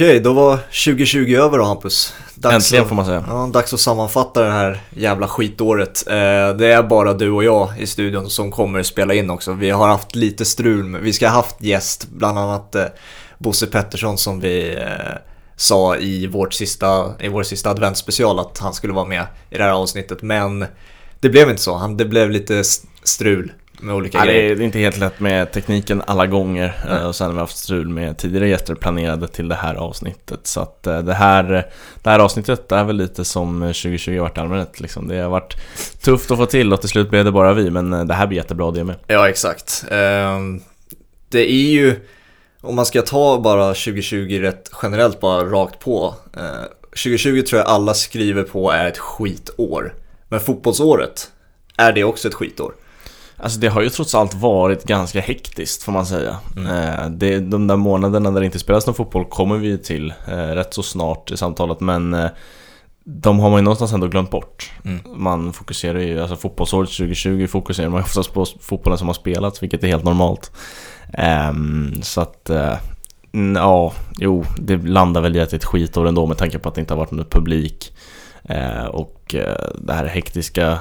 Okej, då var 2020 över då Hampus. Dags Äntligen får man säga. Ja, dags att sammanfatta det här jävla skitåret. Eh, det är bara du och jag i studion som kommer spela in också. Vi har haft lite strul, med, vi ska ha haft gäst, bland annat eh, Bosse Pettersson som vi eh, sa i, vårt sista, i vår sista adventsspecial att han skulle vara med i det här avsnittet. Men det blev inte så, han, det blev lite strul med olika ja, grejer. Det är inte helt lätt med tekniken alla gånger. Mm. Och sen har vi haft strul med tidigare gäster planerade till det här avsnittet. Så att eh, det här, det här avsnittet är väl lite som 2020 har varit allmänhet. Liksom. Det har varit tufft att få till och till slut blev det bara vi. Men eh, det här blir jättebra det med. Ja, exakt. Ehm, det är ju, om man ska ta bara 2020 rätt generellt bara rakt på. 2020 tror jag alla skriver på är ett skitår. Men fotbollsåret, är det också ett skitår? Alltså det har ju trots allt varit ganska hektiskt får man säga. Mm. Eh, det, de där månaderna där det inte spelas någon fotboll kommer vi till eh, rätt så snart i samtalet men eh, de har man ju någonstans ändå glömt bort. Mm. Man fokuserar ju, alltså fotbollsåret 2020 fokuserar man oftast på fotbollen som har spelats vilket är helt normalt. Um, så att, uh, ja, jo, det landar väl i att det är ett skitår ändå med tanke på att det inte har varit någon publik. Uh, och uh, det här hektiska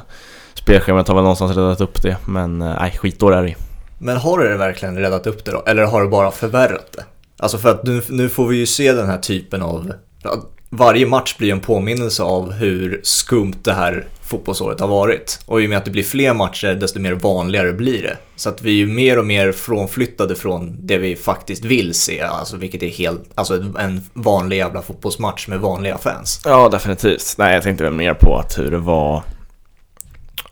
spelschemat har väl någonstans räddat upp det, men eh, nej, skitår är det Men har det verkligen räddat upp det då? Eller har det bara förvärrat det? Alltså för att nu, nu får vi ju se den här typen av... Varje match blir en påminnelse av hur skumt det här fotbollsåret har varit. Och i och med att det blir fler matcher, desto mer vanligare blir det. Så att vi är ju mer och mer frånflyttade från det vi faktiskt vill se, alltså vilket är helt, alltså en vanlig jävla fotbollsmatch med vanliga fans. Ja, definitivt. Nej, jag tänkte väl mer på att hur det var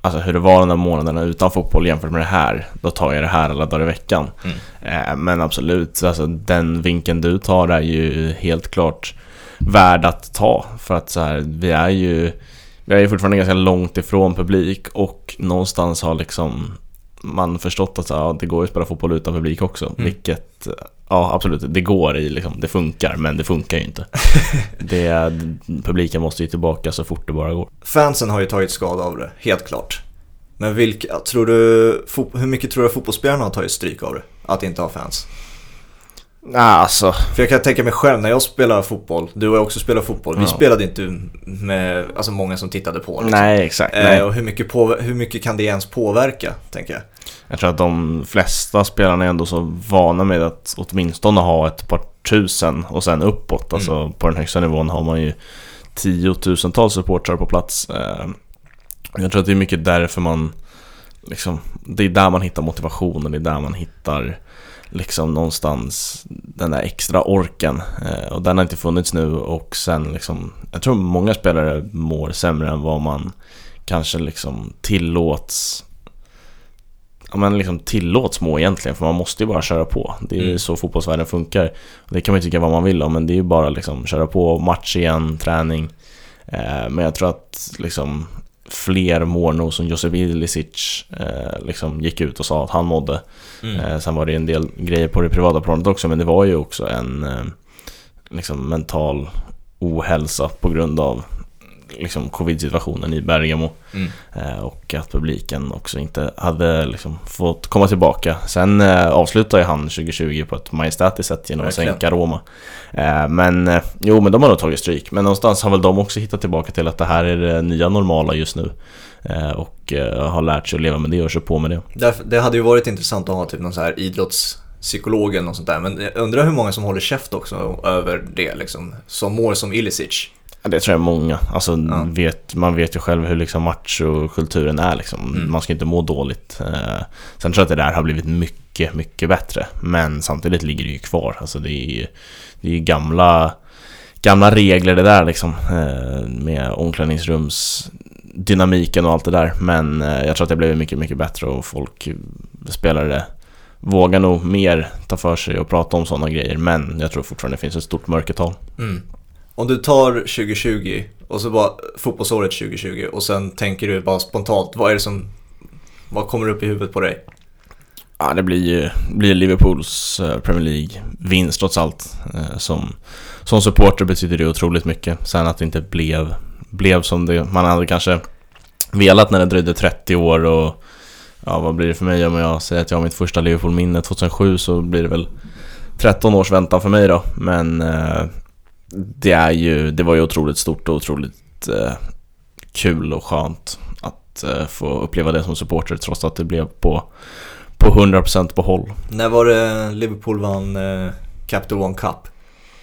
alltså hur det var de där månaderna utan fotboll jämfört med det här, då tar jag det här alla dagar i veckan. Mm. Eh, men absolut, alltså den vinkeln du tar är ju helt klart värd att ta. För att så här, vi är ju vi är ju fortfarande ganska långt ifrån publik och någonstans har liksom man förstått att ja, det går att spela fotboll utan publik också. Mm. Vilket, ja absolut, det går i liksom, det funkar, men det funkar ju inte. det, publiken måste ju tillbaka så fort det bara går. Fansen har ju tagit skada av det, helt klart. Men vilka, tror du, hur mycket tror du fotbollsspelarna har tagit stryk av det? Att inte ha fans? Alltså. För jag kan tänka mig själv när jag spelar fotboll, du har också spelat fotboll, ja. vi spelade inte med alltså, många som tittade på. Liksom. Nej, exakt. Eh, nej. Och hur mycket, på, hur mycket kan det ens påverka, tänker jag? Jag tror att de flesta spelarna är ändå så vana med att åtminstone ha ett par tusen och sen uppåt. Alltså, mm. På den högsta nivån har man ju tiotusentals supportrar på plats. Eh, jag tror att det är mycket därför man liksom, det är där man hittar motivationen, det är där man hittar liksom någonstans den där extra orken. Eh, och den har inte funnits nu och sen liksom, jag tror många spelare mår sämre än vad man kanske liksom tillåts ja, men liksom tillåts må egentligen, för man måste ju bara köra på. Det är mm. så fotbollsvärlden funkar. Det kan man ju tycka vad man vill om, men det är ju bara liksom köra på, match igen, träning. Eh, men jag tror att liksom fler mår nog som Josef Ilicic eh, liksom gick ut och sa att han mådde. Mm. Eh, sen var det en del grejer på det privata planet också, men det var ju också en eh, liksom mental ohälsa på grund av liksom covid-situationen i Bergamo. Mm. Eh, och att publiken också inte hade liksom fått komma tillbaka. Sen eh, avslutade han 2020 på ett majestätiskt sätt genom Verkligen. att sänka Roma. Eh, men eh, jo, men de har nog tagit stryk. Men någonstans har väl de också hittat tillbaka till att det här är det nya normala just nu. Och har lärt sig att leva med det och kör på med det. Det hade ju varit intressant att ha typ någon så här idrotts psykologen och sånt där. Men jag undrar hur många som håller käft också över det liksom. Som mår som Ilicic. Det tror jag många. Alltså, ja. vet, man vet ju själv hur liksom machokulturen är. Liksom. Mm. Man ska inte må dåligt. Eh, sen tror jag att det där har blivit mycket, mycket bättre. Men samtidigt ligger det ju kvar. Alltså, det är ju det är gamla, gamla regler det där liksom. Eh, med omklädningsrumsdynamiken och allt det där. Men eh, jag tror att det blivit mycket, mycket bättre och folk, spelare, vågar nog mer ta för sig och prata om sådana grejer. Men jag tror fortfarande det finns ett stort mörkertal. Mm. Om du tar 2020 och så bara fotbollsåret 2020 och sen tänker du bara spontant, vad är det som, vad kommer upp i huvudet på dig? Ja, det blir ju blir Liverpools eh, Premier League-vinst trots allt. Eh, som, som supporter betyder det otroligt mycket. Sen att det inte blev, blev som det, man hade kanske velat när det dröjde 30 år och ja, vad blir det för mig om jag säger att jag har mitt första Liverpool-minne 2007 så blir det väl 13 års väntan för mig då. Men eh, det är ju, det var ju otroligt stort och otroligt eh, kul och skönt att eh, få uppleva det som supporter trots att det blev på, på 100% på håll. När var det Liverpool vann eh, Capital One Cup?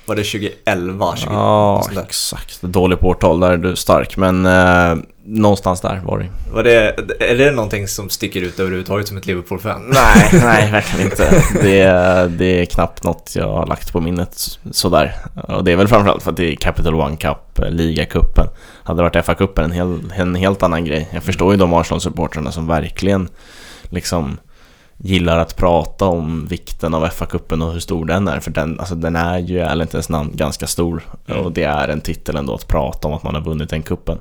Var det 2011? 20... Ja, exakt. Dålig på årtal, där är du stark. Men eh, någonstans där var det var det. Är det någonting som sticker ut överhuvudtaget som ett Liverpool-fan? Nej, nej, verkligen inte. Det, det är knappt något jag har lagt på minnet sådär. Och det är väl framförallt för att det är Capital One Cup, eh, ligacupen. Hade det varit FA-cupen en, hel, en helt annan grej. Jag förstår ju de Arsenal-supportrarna som verkligen liksom gillar att prata om vikten av FA-cupen och hur stor den är. För den, alltså den är ju, eller inte ens namn, ganska stor. Mm. Och det är en titel ändå att prata om att man har vunnit den kuppen.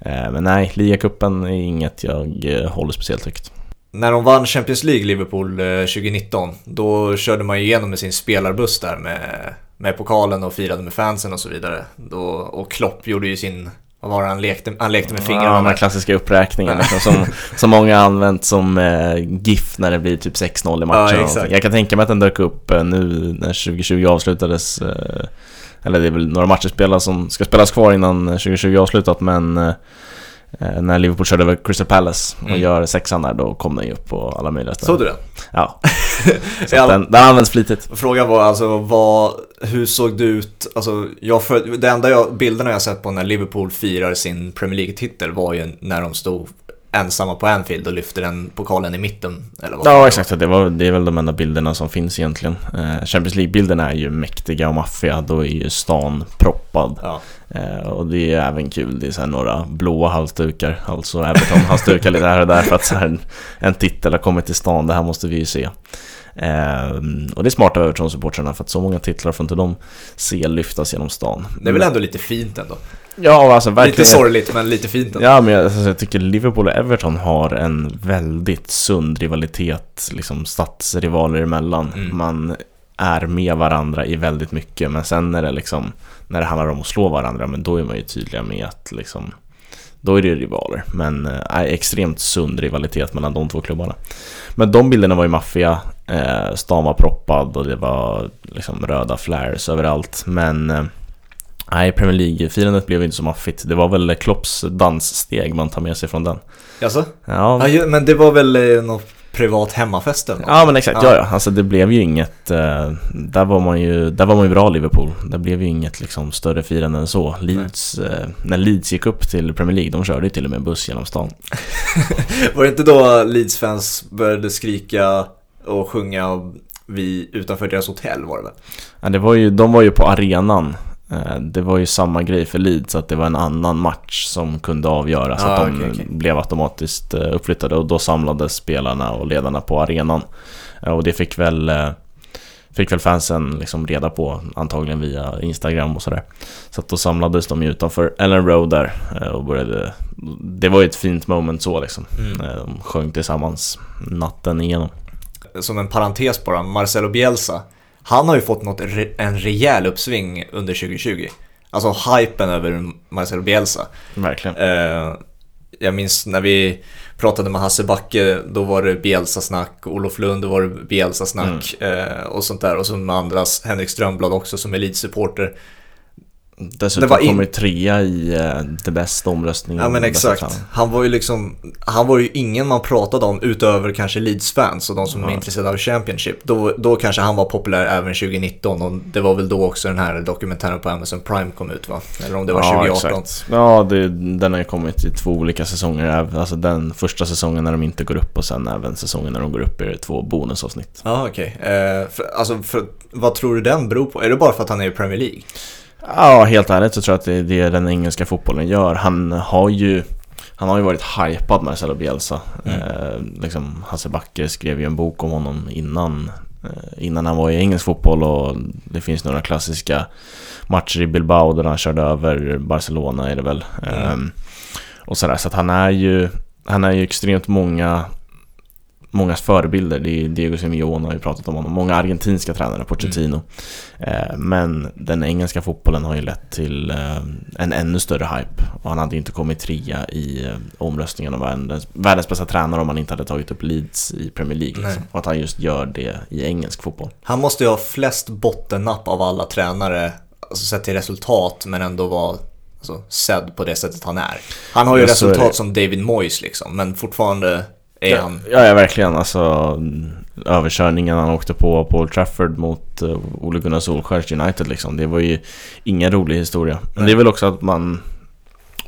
Eh, men nej, ligacupen är inget jag eh, håller speciellt högt. När de vann Champions League, Liverpool, 2019, eh, då körde man ju igenom med sin spelarbuss där med, med pokalen och firade med fansen och så vidare. Då, och Klopp gjorde ju sin vad var det han lekte, han lekte med fingrarna? Ja, de här klassiska uppräkningen liksom, som, som många använt som eh, GIF när det blir typ 6-0 i matchen. Ja, jag kan tänka mig att den dök upp eh, nu när 2020 avslutades. Eh, eller det är väl några matcher spelas som ska spelas kvar innan 2020 avslutat men Eh, när Liverpool körde över Crystal Palace och mm. gör sexan där, då kom den ju upp på alla möjliga ställen. Såg du den? Ja. Så alla... den, den används flitigt. Frågan var alltså, vad, hur såg det ut? Alltså, jag för, det enda jag, bilderna jag sett på när Liverpool firar sin Premier League-titel var ju när de stod ensamma på Anfield och lyfter den pokalen i mitten. Eller vad ja, exakt. Det, var, det är väl de enda bilderna som finns egentligen. Eh, Champions League-bilderna är ju mäktiga och maffiga. Då är ju stan proppad. Ja. Eh, och det är även kul. Det är så några blåa halsdukar. Alltså Everton-halsdukar lite här och där för att så här, en titel har kommit till stan. Det här måste vi ju se. Eh, och det är smart av Everton-supportrarna för att så många titlar får inte de se lyftas genom stan. Det är väl ändå lite fint ändå? Ja, alltså verkligen. Lite sorgligt men lite fint ändå. Ja, men jag, alltså, jag tycker Liverpool och Everton har en väldigt sund rivalitet, liksom stadsrivaler emellan. Mm. Man är med varandra i väldigt mycket, men sen när det liksom, när det handlar om att slå varandra, men då är man ju tydliga med att liksom då är det rivaler, men äh, extremt sund rivalitet mellan de två klubbarna. Men de bilderna var ju maffiga, eh, stan var proppad och det var liksom röda flares överallt, men eh, Nej, Premier League-firandet blev inte så maffigt. Det var väl Klopps danssteg man tar med sig från den. Jaså? Ja. ja men det var väl eh, något privat hemmafest eller Ja men exakt, ja. ja. Alltså det blev ju inget, eh, där var man ju, där var man ju bra Liverpool. Det blev ju inget liksom större firande än så. Leeds, eh, när Leeds gick upp till Premier League, de körde ju till och med buss genom stan. var det inte då Leeds-fans började skrika och sjunga vi, utanför deras hotell var det väl? Ja, det var ju, de var ju på arenan det var ju samma grej för Leeds, att det var en annan match som kunde avgöras. Ah, att de okay, okay. blev automatiskt eh, uppflyttade och då samlades spelarna och ledarna på arenan. Eh, och det fick väl, fick väl fansen liksom reda på, antagligen via Instagram och sådär. Så att då samlades de ju utanför Ellen Road där och började... Det var ju ett fint moment så liksom. Mm. De sjöng tillsammans natten igenom. Som en parentes bara, Marcelo Bielsa han har ju fått något, en rejäl uppsving under 2020. Alltså hypen över Marcelo Bielsa. Verkligen. Eh, jag minns när vi pratade med Hasse Backe, då var det Bielsa-snack. Olof Lund, då var det Bielsa-snack mm. eh, och sånt där. Och så med andras, Henrik Strömblad också som elitsupporter. Dessutom var in... kom ju trea i uh, det bästa omröstningen. Ja men exakt. Han var ju liksom, han var ju ingen man pratade om utöver kanske Leeds-fans och de som ja. är intresserade av Championship. Då, då kanske han var populär även 2019 och det var väl då också den här dokumentären på Amazon Prime kom ut va? Eller om det var ja, 2018. Exakt. Ja, det, den har ju kommit i två olika säsonger. Alltså den första säsongen när de inte går upp och sen även säsongen när de går upp är det två bonusavsnitt. Ja okej. Okay. Eh, alltså för, vad tror du den beror på? Är det bara för att han är i Premier League? Ja, helt ärligt så tror jag att det är det den engelska fotbollen gör. Han har ju han har ju varit hypad Marcelo Bielsa. Mm. Eh, liksom, Hasse Backe skrev ju en bok om honom innan, eh, innan han var i engelsk fotboll och det finns några klassiska matcher i Bilbao där han körde över Barcelona är det väl. Mm. Eh, och sådär, så att han är ju han är ju extremt många mångas förebilder. Det är Diego Simeone har ju pratat om honom. Många argentinska tränare, Pochettino. Mm. Men den engelska fotbollen har ju lett till eh, en ännu större hype. Och han hade ju inte kommit trea i eh, omröstningen om världens, världens bästa tränare om han inte hade tagit upp Leeds i Premier League. Liksom. Och att han just gör det i engelsk fotboll. Han måste ju ha flest bottennapp av alla tränare alltså, sett till resultat men ändå vara alltså, sedd på det sättet han är. Han har ju resultat som David Moyes liksom, men fortfarande Ja, ja, verkligen. Alltså överkörningen han åkte på på Old Trafford mot uh, Ole Gunnar Solskjärs United liksom. Det var ju ingen rolig historia. Men det är väl också att man,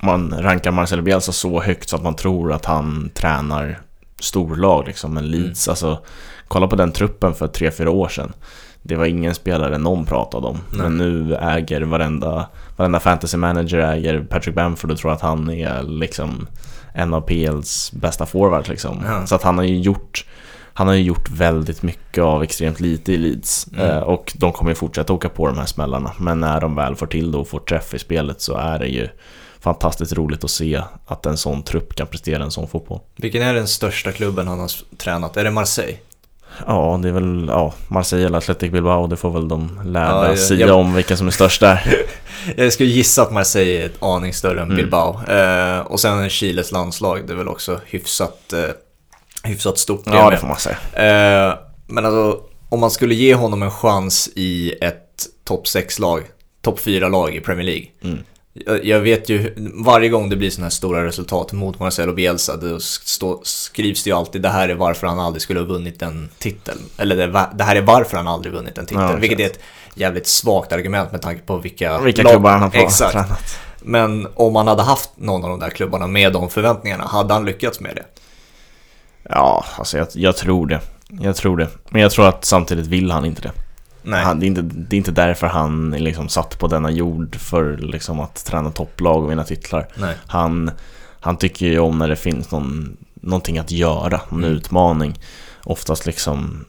man rankar Marcelo Bielsa så högt så att man tror att han tränar storlag liksom. Men Leeds, alltså kolla på den truppen för 3-4 år sedan. Det var ingen spelare någon pratade om. Nej. Men nu äger varenda, varenda fantasy manager äger Patrick Bamford och tror att han är liksom en av PLs bästa forwards liksom. Ja. Så att han har ju gjort han har ju gjort väldigt mycket av extremt lite i Leeds Mm. eh, och de kommer ju fortsätta åka på de här smällarna. Men när de väl får till det och får träff i spelet så är det ju fantastiskt roligt att se att en sån trupp kan prestera en sån fotboll. Vilken är den största klubben han har tränat? Är det Marseille? Ja, det är väl ja, Marseille eller Athletic Bilbao, det får väl de lärda Ja, sia jag- om vilka som är störst där. Jag skulle gissa att Marseille är ett aning större än Mm. Bilbao. Eh, och sen Chiles landslag, det är väl också hyfsat, eh, hyfsat stort. Ja, med. det får man säga. Eh, men alltså, om man skulle ge honom en chans i ett topp 6-lag, topp 4-lag i Premier League. Mm. Jag, vet ju, varje gång det blir sådana här stora resultat mot Marcelo Bielsa, då stå, skrivs det ju alltid det här är varför han aldrig skulle ha vunnit en titel. Eller det, här är varför han aldrig vunnit en titel. Ja, vilket är ett jävligt svagt argument med tanke på vilka, Vilka lag- klubbar han har Exakt. tränat. Men om han hade haft någon av de där klubbarna med de förväntningarna, hade han lyckats med det? Ja, alltså jag, jag tror det. Jag tror det. Men jag tror att samtidigt vill han inte det. Nej. Han, det, är inte, det är inte därför han liksom satt på denna jord för liksom att träna topplag och vinna titlar. Nej. Han, han tycker ju om när det finns någon, någonting att göra, någon Mm. utmaning. Oftast liksom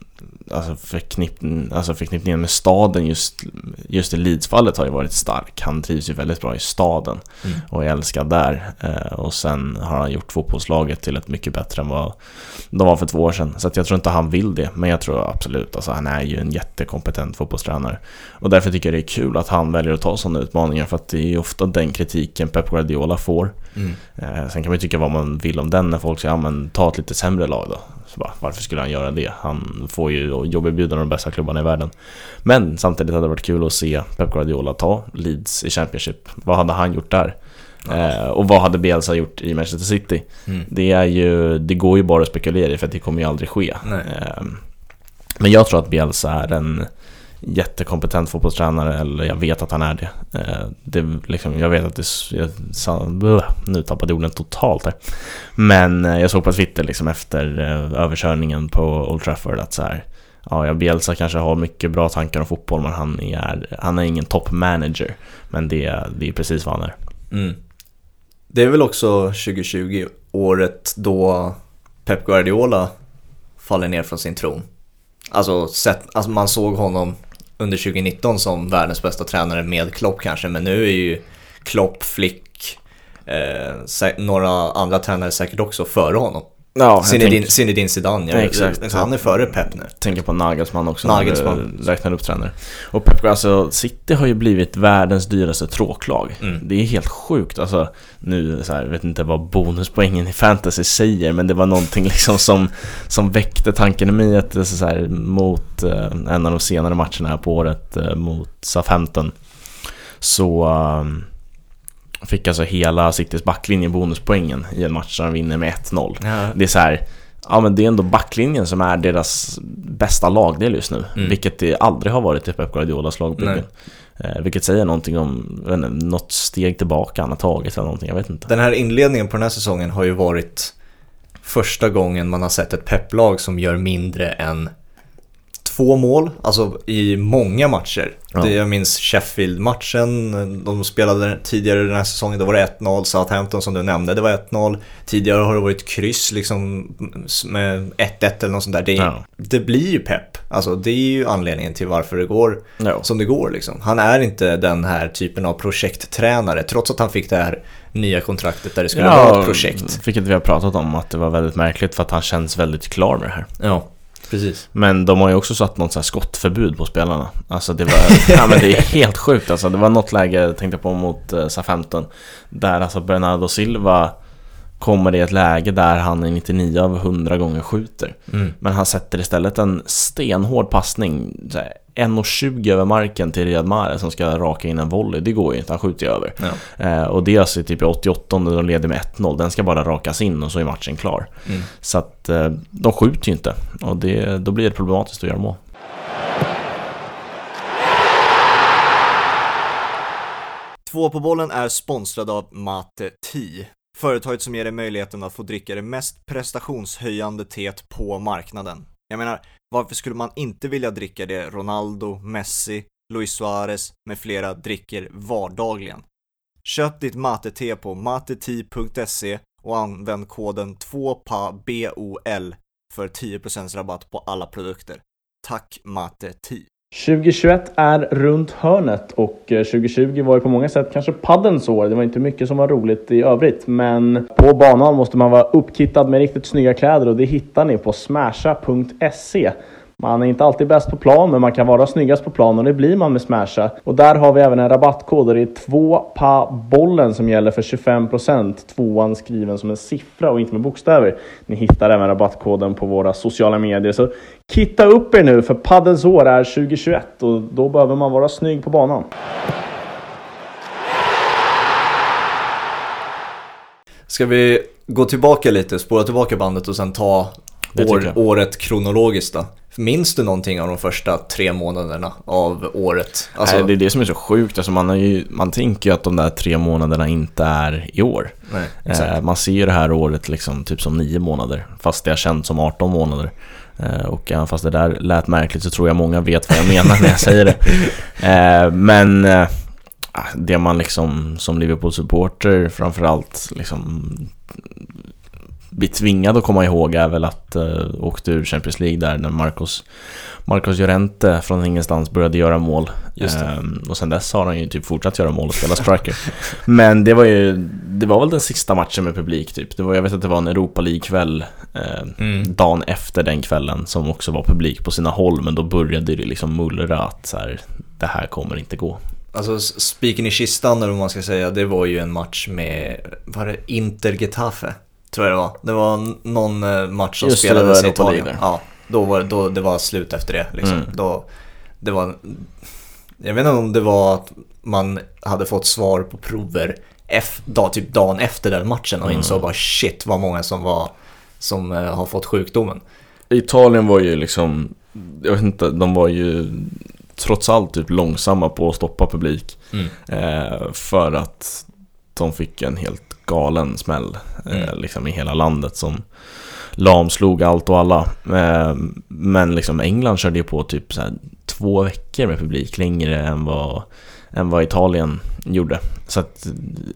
alltså förknipp, alltså förknippningen med staden just, just i Leeds-fallet har ju varit stark. Han trivs ju väldigt bra i staden Mm. och är älskad där. Eh, och sen har han gjort fotbollslaget till ett mycket bättre än vad de var för två år sedan. Så jag tror inte han vill det, men jag tror absolut, alltså han är ju en jättekompetent fotbollstränare. Och därför tycker jag det är kul att han väljer att ta sådana utmaningar, för att det är ju ofta den kritiken Pep Guardiola får. Mm. Eh, sen kan man ju tycka vad man vill om den när folk säger ja men ta ett lite sämre lag då. Så bara, varför skulle han göra det? Han får ju jobberbjudanden av de bästa klubbarna i världen. Men samtidigt hade det varit kul att se Pep Guardiola ta Leeds i Championship. Vad hade han gjort där? Eh, och vad hade Bielsa gjort i Manchester City? Mm. Det är ju, det går ju bara att spekulera i för det kommer ju aldrig ske. Eh, men jag tror att Bielsa är en jättekompetent fotbollstränare, eller jag vet att han är det. Eh, det liksom, jag vet att det... Jag, sa- nu tappade jag orden totalt här. Men eh, jag såg på Twitter liksom efter eh, överkörningen på Old Trafford att så här, Ja, jag Bielsa kanske har mycket bra tankar om fotboll men han är, han är ingen toppmanager. Men det, det är precis vad han är. Mm. Det är väl också 2020 året då Pep Guardiola faller ner från sin tron. Alltså, sett, alltså man såg honom under 2019 som världens bästa tränare med Klopp kanske, men nu är ju Klopp, Flick, eh, några andra tränare säkert också före honom. Ja, Zinedine, Zinedine Zidane, jag, Exakt. alltså, han är före Pep nu. tänker på Nagelsmann också Nagelsmann. när du räknar upp tränare. Och Pep alltså City har ju blivit världens dyraste tråklag. Mm. Det är helt sjukt. Alltså, nu så här, vet inte vad bonuspoängen i fantasy säger, men det var någonting liksom som, som väckte tanken i mig att är så här, mot eh, en av de senare matcherna här på året eh, mot Southampton så ehm, fick alltså hela Citys backlinje bonuspoängen i en match där de vinner med 1-0. Ja. Det är så här, ja men det är ändå backlinjen som är deras bästa lagdel just nu. Mm. Vilket det aldrig har varit i Pep Guardiolas lagbyggen. Nej. Eh, vilket säger någonting om, inte, något steg tillbaka han har tagit eller någonting, jag vet inte. Den här inledningen på den här säsongen har ju varit första gången man har sett ett pepplag som gör mindre än två mål, alltså i många matcher. Ja. Det, jag minns Sheffield-matchen, de spelade tidigare den här säsongen, då var det 1-0. Southampton som du nämnde, det var 1-0. Tidigare har det varit kryss liksom med 1-1 eller något sånt där. Det, Ja. det blir ju pepp. Alltså det är ju anledningen till varför det går Ja. som det går liksom. Han är inte den här typen av projekttränare, trots att han fick det här nya kontraktet där det skulle vara ett projekt. Vilket vi har pratat om, att det var väldigt märkligt för att han känns väldigt klar med det här. Ja, precis. Men de har ju också satt något så här skottförbud på spelarna. Alltså det var, ja men det är helt sjukt alltså. Det var något läge, jag tänkte på mot eh, uh, Southampton, där alltså Bernardo Silva kommer det i ett läge där han i 99 av 100 gånger skjuter. Mm. Men han sätter istället en stenhård passning, så här 1,20 över marken till Riyad Mahrez som ska raka in en volley. Det går ju inte, han skjuter ju över. Ja. Eh, och det är alltså typ i 88 när de leder med 1-0. Den ska bara rakas in och så är matchen klar. Mm. Så att eh, de skjuter ju inte. Och det, då blir det problematiskt att göra mål. Två på bollen är sponsrad av Mate Tea. Företaget som ger dig möjligheten att få dricka det mest prestationshöjande teet på marknaden. Jag menar, varför skulle man inte vilja dricka det Ronaldo, Messi, Luis Suarez med flera dricker vardagligen? Köp ditt mate-te på mateti.se och använd koden 2PABOL för 10% rabatt på alla produkter. Tack Mate 10! 2021 är runt hörnet och eh, 2020 var ju på många sätt kanske paddens år. Det var inte mycket som var roligt i övrigt, men på banan måste man vara uppkittad med riktigt snygga kläder och det hittar ni på smasha.se. Man är inte alltid bäst på plan, men man kan vara snyggast på plan och det blir man med Smasha. Och där har vi även en rabattkod och det är 2PABOLLEN som gäller för 25%. Tvåan skriven som en siffra och inte med bokstäver. Ni hittar även rabattkoden på våra sociala medier. Så kitta upp er nu för paddens år är 2021 och då behöver man vara snygg på banan. Ska vi gå tillbaka lite, spåra tillbaka bandet och sen ta år, året kronologiskt då? Minns du någonting av de första tre månaderna av året? Alltså, Nej, det är det som är så sjukt. Alltså man, ju, man tänker ju att de där tre månaderna inte är i år. nej. Eh, man ser ju det här året liksom typ som nio månader, fast det har känts som 18 månader. Eh, och även fast det där lät märkligt så tror jag många vet vad jag menar när jag säger det. Eh, men eh, det man liksom som Liverpool-supporter framförallt liksom blir tvingad att komma ihåg är väl att uh, åkte ur Champions League där när Marcos, Marcos Llorente från ingenstans började göra mål. Ehm, och sen dess har han ju typ fortsatt göra mål och spela striker. Men det var ju, det var väl den sista matchen med publik typ. Det var, jag vet att det var en Europa League-kväll eh, Mm. dagen efter den kvällen som också var publik på sina håll. Men då började det liksom mullra att så här, det här kommer inte gå. Alltså spiken i kistan eller vad man ska säga, det var ju en match med, var det Inter Getafe? Tror jag det var. Det var någon eh, match som Just spelades i Italien. Ja, då var, då, det var slut efter det liksom. Mm. Då, det var, jag vet inte om det var att man hade fått svar på prover F, dag, typ dagen efter den matchen och Mm. insåg bara shit vad många som var som eh, har fått sjukdomen. Italien var ju liksom, jag vet inte, de var ju trots allt typ långsamma på att stoppa publik. Mm. Eh, för att de fick en helt galen smäll eh, Mm. liksom i hela landet som lamslog allt och alla. Eh, men liksom England körde ju på typ så två veckor med publik längre än vad, än vad Italien gjorde. Så att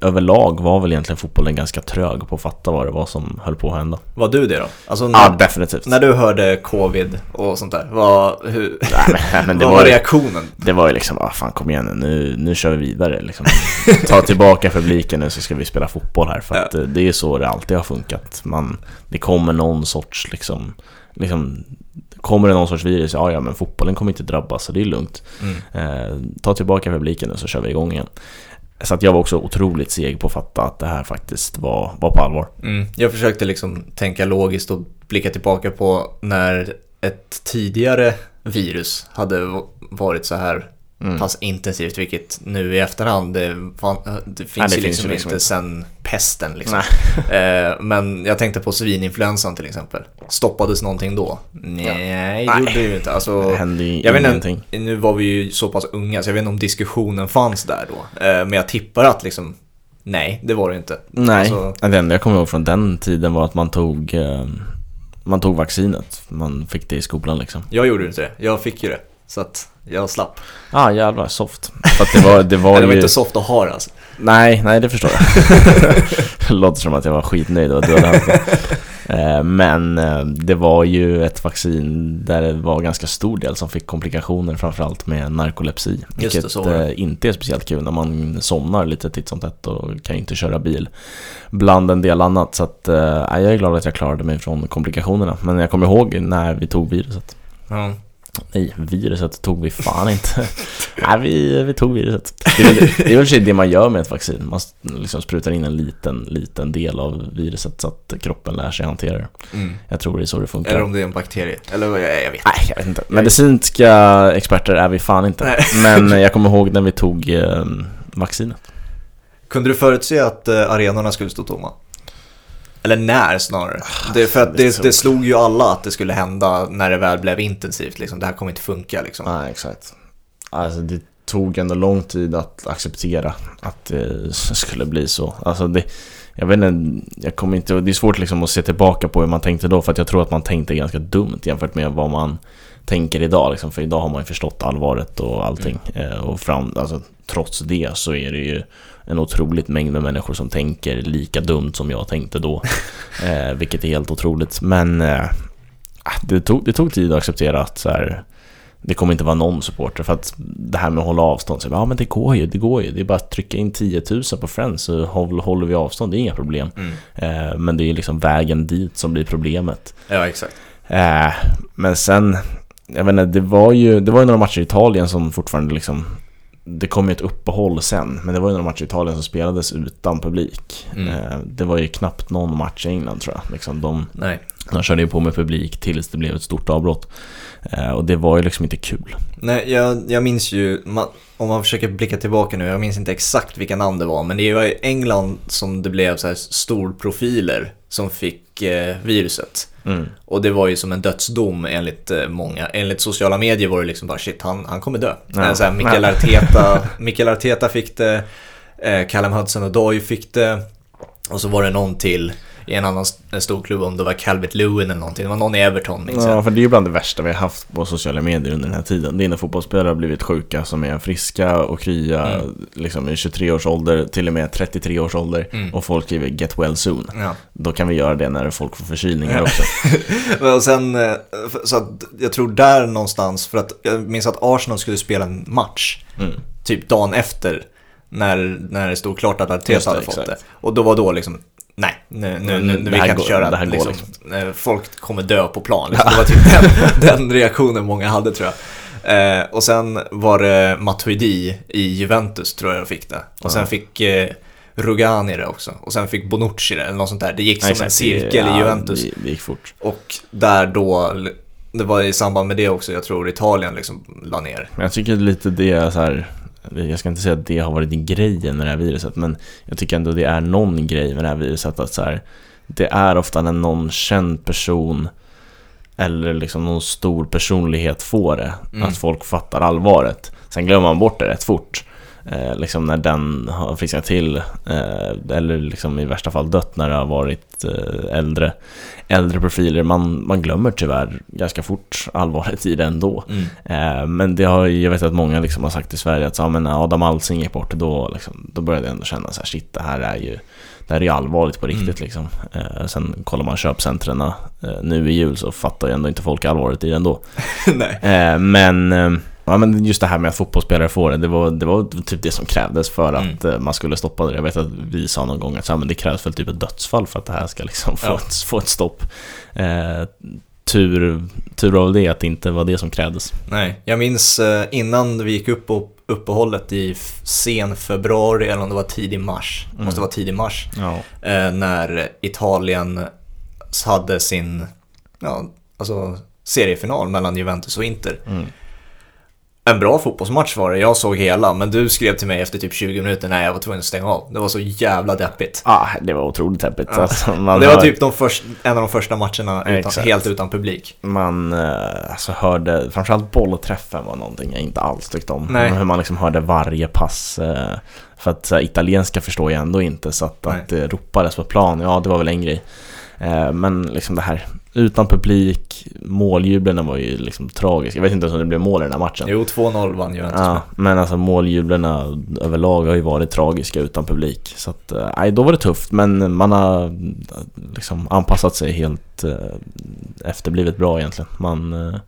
överlag var väl egentligen fotbollen ganska trög på att fatta vad det var som höll på att hända. Var du det då? Alltså när, Ja, definitivt. när du hörde covid och sånt där, vad, hur, Nej, men, men det vad var var ju reaktionen? Det var ju liksom, ah, fan kom igen nu, nu, kör vi vidare liksom. Ta tillbaka publiken nu så ska vi spela fotboll här. För att Ja. eh, det är så det alltid har funkat. Man, det kommer någon sorts liksom, liksom Kommer det någon sorts virus, ja ja men fotbollen kommer inte drabbas så det är lugnt. Mm. Eh, ta tillbaka publiken nu så kör vi igång igen. Så att jag var också otroligt seg på att fatta att det här faktiskt var, var på allvar. Mm. Jag försökte liksom tänka logiskt och blicka tillbaka på när ett tidigare virus hade varit så här Mm. pass intensivt, vilket nu i efterhand, det, fan, det finns det ju finns liksom liksom inte inte. sen pesten liksom. Eh, men jag tänkte på svininfluensan till exempel. Stoppades någonting då? Nej, det Nej. gjorde det ju inte. Alltså, Det hände ju jag vet ingenting. inte, nu var vi ju så pass unga så jag vet inte om diskussionen fanns där då. Eh, men jag tippar att liksom, nej, det var det inte. Nej, Alltså, det enda jag kommer ihåg från den tiden var att man tog eh, Man tog vaccinet, man fick det i skolan liksom jag gjorde inte det, jag fick ju det. Så att jag slapp. Ah jävlar, soft. För att det var, det var Nej, det var ju... inte soft att ha det alltså. Nej, nej det förstår jag. det låter som att jag var skitnöjd och dödade haft det. Eh, Men eh, det var ju ett vaccin där det var ganska stor del som fick komplikationer framförallt med narkolepsi. det, Vilket så var det. eh, inte är speciellt kul när man somnar lite titt som tätt och kan ju inte köra bil. Bland en del annat. Så att, eh, jag är glad att jag klarade mig från komplikationerna. Men jag kommer ihåg när vi tog viruset. Ja. Nej, viruset tog vi fan inte. Nej, vi, vi tog viruset. Det är, väl, det är väl det man gör med ett vaccin. Man liksom sprutar in en liten, liten del av viruset så att kroppen lär sig hantera det. Mm. Jag tror det är så det funkar. Eller om det är en bakterie. Eller vad jag, jag vet Nej, jag vet inte. Medicinska experter är vi fan inte. Nej. Men jag kommer ihåg när vi tog eh, vaccinet. Kunde du förutse att eh, arenorna skulle stå tomma? Eller när snarare. Det är för att det, det slog ju alla att det skulle hända när det väl blev intensivt. Liksom. Det här kommer inte funka liksom. Nej, exakt. Alltså det tog ändå lång tid att acceptera att det skulle bli så. Alltså det, jag vet inte, jag kommer inte, det är svårt liksom att se tillbaka på hur man tänkte då för att jag tror att man tänkte ganska dumt jämfört med vad man tänker idag liksom, för idag har man ju förstått allvaret och allting. Mm. Och fram, alltså, trots det så är det ju en otroligt mängd med människor som tänker lika dumt som jag tänkte då. eh, vilket är helt otroligt. Men eh, det, tog, det tog tid att acceptera att så här, det kommer inte vara någon supporter för att det här med att hålla avstånd, så, ja men det går ju, det går ju. Det är bara att trycka in 10 000 på Friends så håller vi avstånd, det är inga problem. Mm. Eh, men det är liksom vägen dit som blir problemet. Ja, exakt. Eh, men sen, jag vet inte, det var ju, det var ju några matcher i Italien som fortfarande liksom det kom ju ett uppehåll sen, men det var ju några matcher i Italien som spelades utan publik. Mm. Eh, det var ju knappt någon match i England tror jag. Liksom de, Nej. de körde ju på med publik tills det blev ett stort avbrott. Eh, och det var ju liksom inte kul. Nej, jag, jag minns ju, om man försöker blicka tillbaka nu, jag minns inte exakt vilka namn det var, men det var i England som det blev så här storprofiler som fick eh, viruset. Mm. Och det var ju som en dödsdom enligt eh, många. Enligt sociala medier var det liksom bara shit, han, han kommer dö. Ja. Så här, Mikael, Arteta, Mikael Arteta fick det, eh, Callum Hudson-Odoi fick det. Och så var det någon till i en annan stor klubb om det var Calvert Lewin eller någonting. Det var någon i Everton minns Ja, för det är ju bland det värsta vi har haft på sociala medier under den här tiden. Det är när fotbollsspelare har blivit sjuka som är friska och krya mm. liksom i 23 års ålder, till och med 33 års ålder mm. och folk skriver get well soon. Ja. Då kan vi göra det när folk får förkylningar också. och sen, eh, så att jag tror där någonstans, för att jag minns att Arsenal skulle spela en match, mm. typ dagen efter när, när det stod klart att Arteta hade fått det. Och då var då liksom nej, nu, nu, nu, nu vi kan inte köra. Det här liksom, liksom. Folk kommer dö på plan. Liksom. Det var typ den, den reaktionen många hade tror jag. Eh, och sen var det Matuidi i Juventus tror jag fick det. Och sen fick eh, Rugani det också. Och sen fick Bonucci det, eller något sånt där. Det gick som Exakt, en cirkel ja, i Juventus. Det, det gick fort. Och där då, det var i samband med det också, jag tror Italien liksom la ner. Men jag tycker lite det är så här jag ska inte säga att det har varit grejen med det här viruset, men jag tycker ändå det är någon grej med det här viruset att så här, det är ofta när någon känd person eller liksom någon stor personlighet får det, mm. att folk fattar allvaret. Sen glömmer man bort det rätt fort. Eh, liksom när den har frisknat till eh, eller liksom i värsta fall dött när det har varit eh, äldre, äldre profiler. Man, man glömmer tyvärr ganska fort allvaret i det ändå. Mm. Eh, men det har, jag vet att många liksom har sagt i Sverige att så, men Adam Alsing gick bort, då, liksom, då började jag ändå känna så här, shit det här är ju det här är ju allvarligt på riktigt mm. liksom. Eh, sen kollar man köpcentren eh, nu i jul så fattar ju ändå inte folk allvaret i det ändå. Nej. men Ja men just det här med att fotbollsspelare får det, det var, det var typ det som krävdes för att mm. Man skulle stoppa det. Jag vet att vi sa någon gång att ja, men det krävs väl typ ett dödsfall för att det här ska liksom få, ja. ett, få ett stopp. Eh, tur, tur väl det att det inte var det som krävdes. Nej, jag minns eh, innan vi gick upp på uppehållet i sen februari eller om det var tidig mars, mm. måste vara tidig mars, ja. eh, när Italien hade sin ja, alltså, seriefinal mellan Juventus och Inter. Mm en bra fotbollsmatch var det, jag såg hela, men du skrev till mig efter typ 20 minuter när jag var tvungen att stänga av. Det var så jävla deppigt. Ja, ah, det var otroligt deppigt. Ja. Alltså, det var har... typ de först, en av de första matcherna utan, helt utan publik. Man eh, alltså, hörde, framförallt bollträffen var någonting jag inte alls tyckte om. Nej. Hur man liksom hörde varje pass. Eh, för att så, italienska förstår jag ändå inte, så att, att det ropades på plan, ja det var väl en grej. Eh, men liksom det här utan publik, måljublen var ju liksom tragiska. Jag vet inte ens om det blev mål i den här matchen. Jo, 2-0 vann Juventus ja, Men alltså måljublen överlag har ju varit tragiska utan publik. Så att, eh, nej, då var det tufft. Men man har liksom anpassat sig helt eh, efterblivet bra egentligen. Man, eh,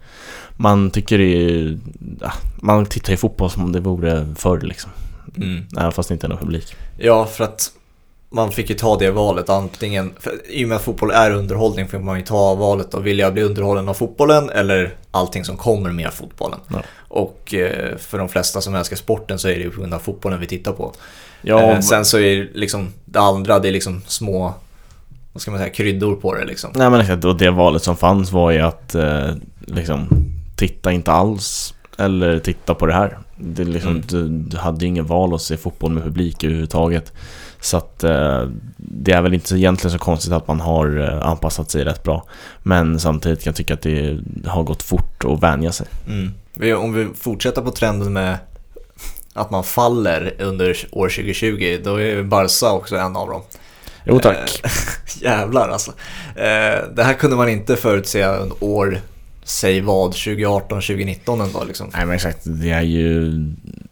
man tycker det är, ja, man tittar i fotboll som om det vore förr liksom. Mm. Även fast det inte är någon publik. Ja, för att man fick ju ta det valet antingen, för, i och med att fotboll är underhållning fick man ju ta valet och vill jag bli underhållen av fotbollen eller allting som kommer med fotbollen. Ja. Och eh, för de flesta som älskar sporten så är det ju på grund av fotbollen vi tittar på. Ja, Eh, sen så är det liksom det andra, det är liksom små, vad ska man säga, kryddor på det liksom. Nej men exakt, och det valet som fanns var ju att eh, liksom titta inte alls eller titta på det här. Det liksom, Mm. du, du hade ju ingen val att se fotboll med publik överhuvudtaget. Så att eh, det är väl inte egentligen så konstigt att man har eh, anpassat sig rätt bra. Men samtidigt kan jag tycka att det har gått fort att vänja sig. Mm. Om vi fortsätter på trenden med att man faller under år 2020, då är Barca också en av dem. Jo tack. Eh, jävlar alltså. Det här kunde man inte förutse under år, säg vad, 2018, 2019 ändå liksom. Nej men exakt, det är ju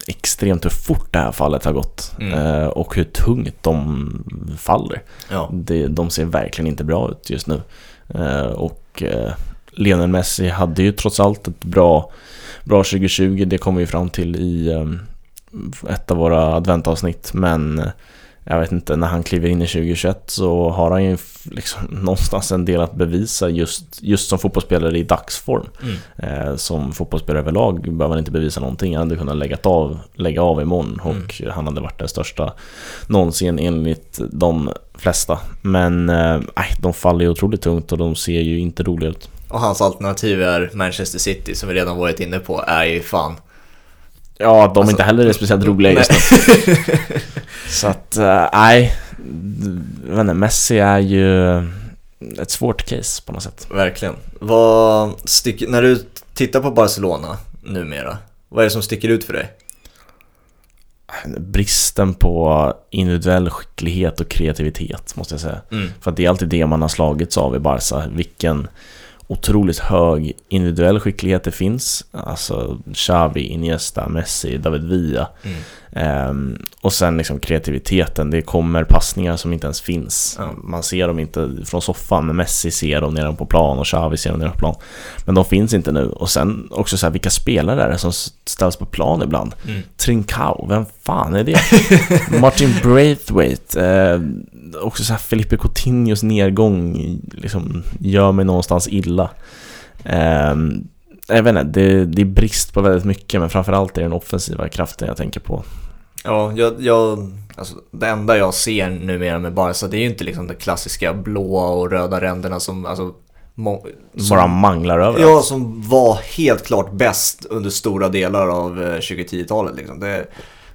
extremt hur fort det här fallet har gått. Mm. Eh, och hur tungt de faller. Ja. Det, de ser verkligen inte bra ut just nu. Eh, och eh, Lionel Messi hade ju trots allt ett bra, bra 2020. Det kom vi fram till i ett av våra adventavsnitt. Men jag vet inte, när han kliver in i 2021 så har han ju liksom någonstans en del att bevisa just, just som fotbollsspelare i dagsform. Mm. Eh, som fotbollsspelare överlag behöver han inte bevisa någonting. Han hade kunnat lägga av, lägga av imorgon och han hade varit den största någonsin enligt de flesta. Men eh, de faller ju otroligt tungt och de ser ju inte roliga ut. Och hans alternativ är Manchester City, som vi redan varit inne på, är ju fan... Ja, de Alltså, är inte heller speciellt roliga just nu. Så att, eh, nej. Inte, Messi är ju ett svårt case på något sätt. Verkligen. Vad sticker, när du tittar på Barcelona numera, vad är det som sticker ut för dig? Bristen på individuell skicklighet och kreativitet måste jag säga. Mm. För att det är alltid det man har slagits av i Barca. Vilken otroligt hög individuell skicklighet det finns. Alltså Xavi, Iniesta, Messi, David Villa. Mm. Ehm, och sen liksom kreativiteten. Det kommer passningar som inte ens finns. Ja. Man ser dem inte från soffan. Men Messi ser dem nere på plan och Xavi ser dem nere på plan. Men de finns inte nu. Och sen också så här, vilka spelare är det som ställs på plan ibland? Mm. Trincao, vem fan är det? Martin Braithwaite, eh, också så här Felipe Coutinhos nedgång liksom, gör mig någonstans illa. Eh, jag vet inte, det, det är brist på väldigt mycket men framförallt är det den offensiva kraften jag tänker på. Ja, jag, jag, alltså, det enda jag ser numera med Barca det är ju inte liksom de klassiska blåa och röda ränderna som, alltså, må, som, Bara manglar över Ja, som var helt klart bäst under stora delar av eh, 2010-talet liksom. Det,